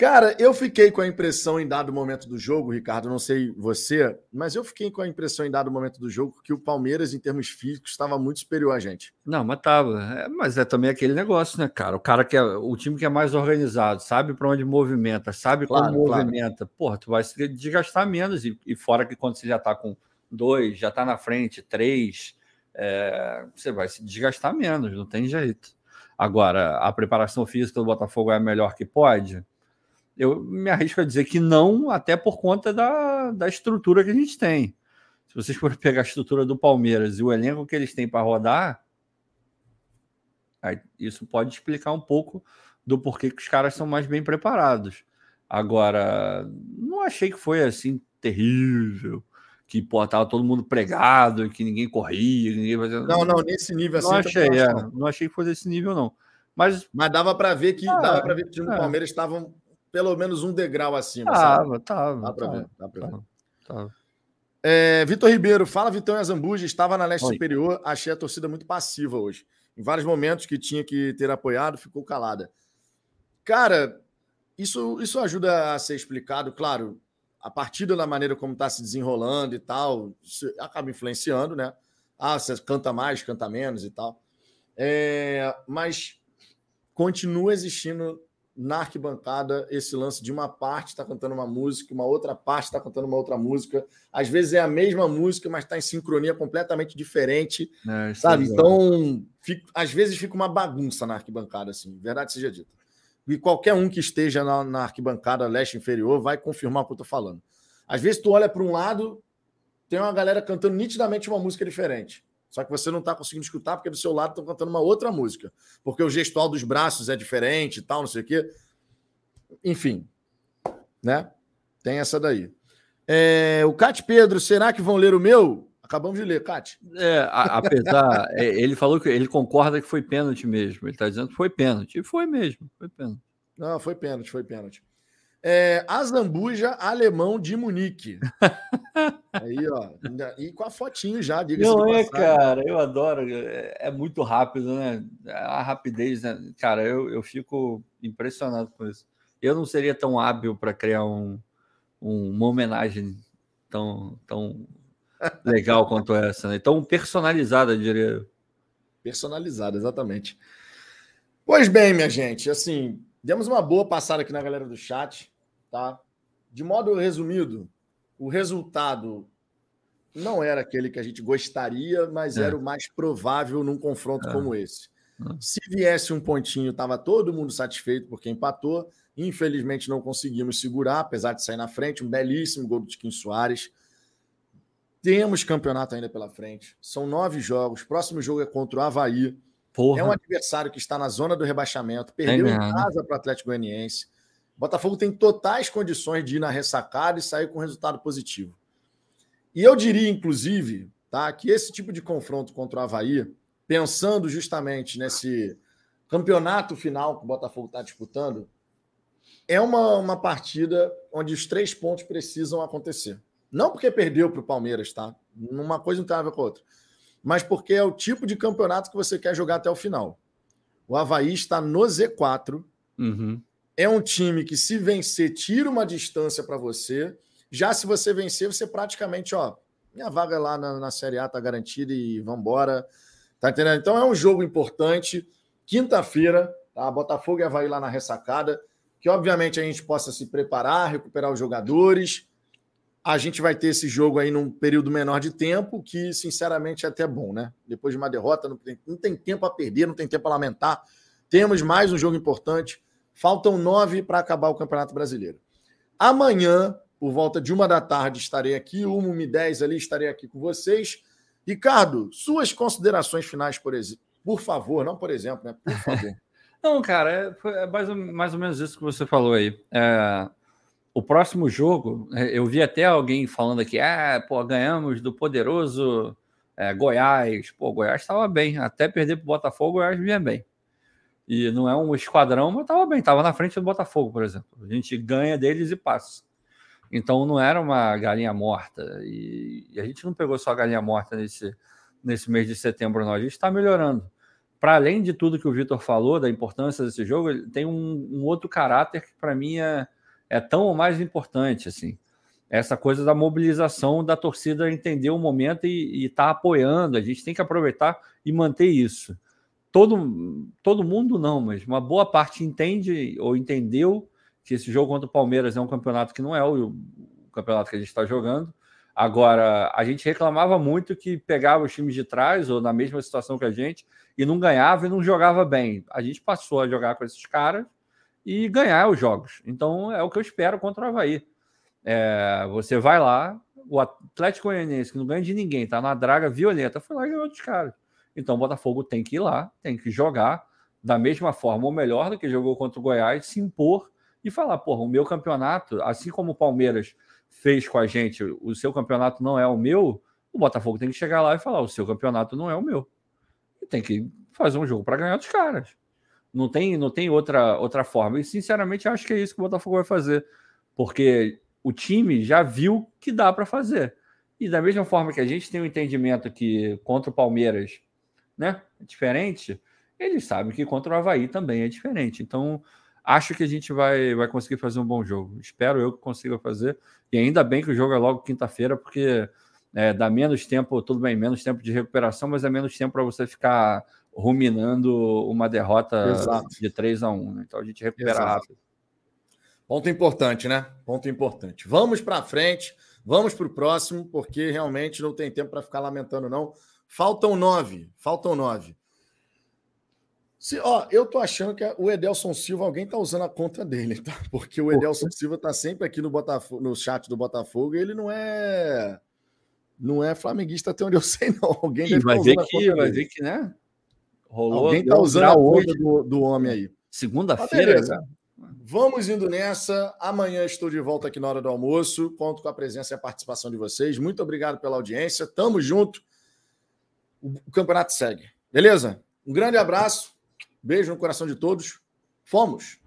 Cara, eu fiquei com a impressão em dado momento do jogo, Ricardo, não sei você, mas eu fiquei com a impressão em dado momento do jogo que o Palmeiras, em termos físicos, estava muito superior a gente. Não, mas tava. É, mas é também aquele negócio, né, cara? O cara que é o time que é mais organizado, sabe para onde movimenta, sabe claro, como claro. movimenta. Porra, tu vai se desgastar menos. E, e, fora que quando você já tá com dois, já tá na frente, três, é, você vai se desgastar menos, não tem jeito. Agora, a preparação física do Botafogo é a melhor que pode eu me arrisco a dizer que não, até por conta da, da estrutura que a gente tem. Se vocês forem pegar a estrutura do Palmeiras e o elenco que eles têm para rodar, isso pode explicar um pouco do porquê que os caras são mais bem preparados. Agora, não achei que foi assim terrível, que pô, tava todo mundo pregado, que ninguém corria, ninguém fazia. Não, não, nesse nível assim. Não achei, é, não achei que fosse esse nível, não. Mas, Mas dava para ver que ah, dava para ver que o é. Palmeiras estavam pelo menos um degrau acima. Tava, tava. Dá para ver. Dá pra ver. Tava. É, Vitor Ribeiro, fala Vitão e Azambuja, estava na leste Oi. superior, achei a torcida muito passiva hoje. Em vários momentos que tinha que ter apoiado, ficou calada. Cara, isso, isso ajuda a ser explicado, claro, a partir da maneira como está se desenrolando e tal, acaba influenciando, né? Ah, você canta mais, canta menos e tal. É, mas continua existindo na arquibancada esse lance de uma parte está cantando uma música, uma outra parte está cantando uma outra música. Às vezes é a mesma música, mas está em sincronia completamente diferente, é, sabe? É então, fica, às vezes fica uma bagunça na arquibancada, assim, verdade seja dita. E qualquer um que esteja na, na arquibancada leste inferior vai confirmar o que eu estou falando. Às vezes tu olha para um lado, tem uma galera cantando nitidamente uma música diferente. Só que você não está conseguindo escutar porque do seu lado estão cantando uma outra música. Porque o gestual dos braços é diferente e tal, não sei o quê. Enfim, né? Tem essa daí. É, o Cate Pedro, será que vão ler o meu? Acabamos de ler, Cate. É, apesar, é, ele falou que ele concorda que foi pênalti mesmo. Ele está dizendo que foi pênalti. E foi mesmo, foi pênalti. Não, foi pênalti, foi pênalti. É, Azambuja Alemão de Munique. Aí, ó. E com a fotinho já, diga-se. Não é, cara, eu adoro. É, é, muito rápido, né? A rapidez, né? Cara, eu, eu fico impressionado com isso. Eu não seria tão hábil para criar um, um, uma homenagem tão, tão legal quanto essa, né? Tão personalizada, diria. Personalizada, exatamente. Pois bem, minha gente, assim, demos uma boa passada aqui na galera do chat. Tá? De modo resumido, o resultado não era aquele que a gente gostaria, mas é. era o mais provável num confronto é. como esse. É. Se viesse um pontinho, estava todo mundo satisfeito porque empatou. Infelizmente não conseguimos segurar, apesar de sair na frente. Um belíssimo gol do Tiquinho Soares. Temos campeonato ainda pela frente. São nove jogos. Próximo jogo é contra o Havaí. Porra. É um adversário que está na zona do rebaixamento. Perdeu em casa para o Atlético Goianiense. Botafogo tem totais condições de ir na ressacada e sair com resultado positivo. E eu diria, inclusive, tá, que esse tipo de confronto contra o Havaí, pensando justamente nesse campeonato final que o Botafogo está disputando, é uma, uma partida onde os três pontos precisam acontecer. Não porque perdeu para o Palmeiras, tá? Uma coisa não tem a ver com a outra. Mas porque é o tipo de campeonato que você quer jogar até o final. O Havaí está no Z4. Uhum é um time que, se vencer, tira uma distância para você. Já se você vencer, você praticamente, ó, minha vaga lá na, na Série A tá garantida e vambora. Tá entendendo? Então é um jogo importante. Quinta-feira, tá? Botafogo e Havaí lá na ressacada. Que obviamente a gente possa se preparar, recuperar os jogadores a gente vai ter esse jogo aí num período menor de tempo, que sinceramente é até bom, né? Depois de uma derrota, não tem, não tem tempo a perder, não tem tempo a lamentar. Temos mais um jogo importante. Faltam nove para acabar o Campeonato Brasileiro. Amanhã, por volta de uma da tarde, estarei aqui, uma, uma e dez ali, estarei aqui com vocês. Ricardo, suas considerações finais, por, por favor, não por exemplo, né? Por favor. não, cara, é, é mais, ou, mais ou menos isso que você falou aí. É, o próximo jogo, é, eu vi até alguém falando aqui, ah, pô, ganhamos do poderoso é, Goiás. Pô, Goiás estava bem, até perder para o Botafogo, Goiás vinha bem. E não é um esquadrão, mas estava bem, estava na frente do Botafogo, por exemplo. A gente ganha deles e passa. Então não era uma galinha morta. E, e a gente não pegou só a galinha morta nesse, nesse mês de setembro, não. A gente está melhorando. Para além de tudo que o Vitor falou, da importância desse jogo, tem um, um outro caráter que para mim é é tão ou mais importante, assim. Essa coisa da mobilização da torcida entender o momento e estar tá apoiando. A gente tem que aproveitar e manter isso. Todo, todo mundo não, mas uma boa parte entende ou entendeu que esse jogo contra o Palmeiras é um campeonato que não é o, o campeonato que a gente está jogando. Agora, a gente reclamava muito que pegava os times de trás ou na mesma situação que a gente e não ganhava e não jogava bem. A gente passou a jogar com esses caras e ganhar os jogos. Então é o que eu espero contra o Havaí. É, você vai lá, o Atlético Goianiense, que não ganha de ninguém, tá na draga violenta, foi lá e ganhou dos caras. Então o Botafogo tem que ir lá, tem que jogar da mesma forma ou melhor do que jogou contra o Goiás, se impor e falar: porra, o meu campeonato, assim como o Palmeiras fez com a gente, o seu campeonato não é o meu, o Botafogo tem que chegar lá e falar: o seu campeonato não é o meu. E tem que fazer um jogo para ganhar dos caras. Não tem, não tem outra, outra forma. E, sinceramente, acho que é isso que o Botafogo vai fazer. Porque o time já viu que dá para fazer. E da mesma forma que a gente tem o um entendimento que contra o Palmeiras né, é diferente, eles sabem que contra o Havaí também é diferente. Então, acho que a gente vai, vai conseguir fazer um bom jogo. Espero eu que consiga fazer. E ainda bem que o jogo é logo quinta-feira, porque é, dá menos tempo, tudo bem, menos tempo de recuperação, mas é menos tempo para você ficar ruminando uma derrota Exato. de 3 a 1 né? Então a gente recupera Exato. rápido. Ponto importante, né? Ponto importante. Vamos para frente, vamos para o próximo, porque realmente não tem tempo para ficar lamentando, não. Faltam nove, faltam nove. Se, ó, eu tô achando que o Edelson Silva, alguém tá usando a conta dele, tá? Porque o Edelson Silva tá sempre aqui no, Botafogo, no chat do Botafogo e ele não é. Não é flamenguista até onde eu sei, não. Alguém Ih, vai ver que, vai ver que, né? Rolou, Alguém está usando a onda do, do homem aí. Segunda-feira. Ah, Vamos indo nessa. Amanhã estou de volta aqui na hora do almoço. Conto com a presença e a participação de vocês. Muito obrigado pela audiência. Tamo junto. O campeonato segue. Beleza? Um grande abraço. Beijo no coração de todos. Fomos.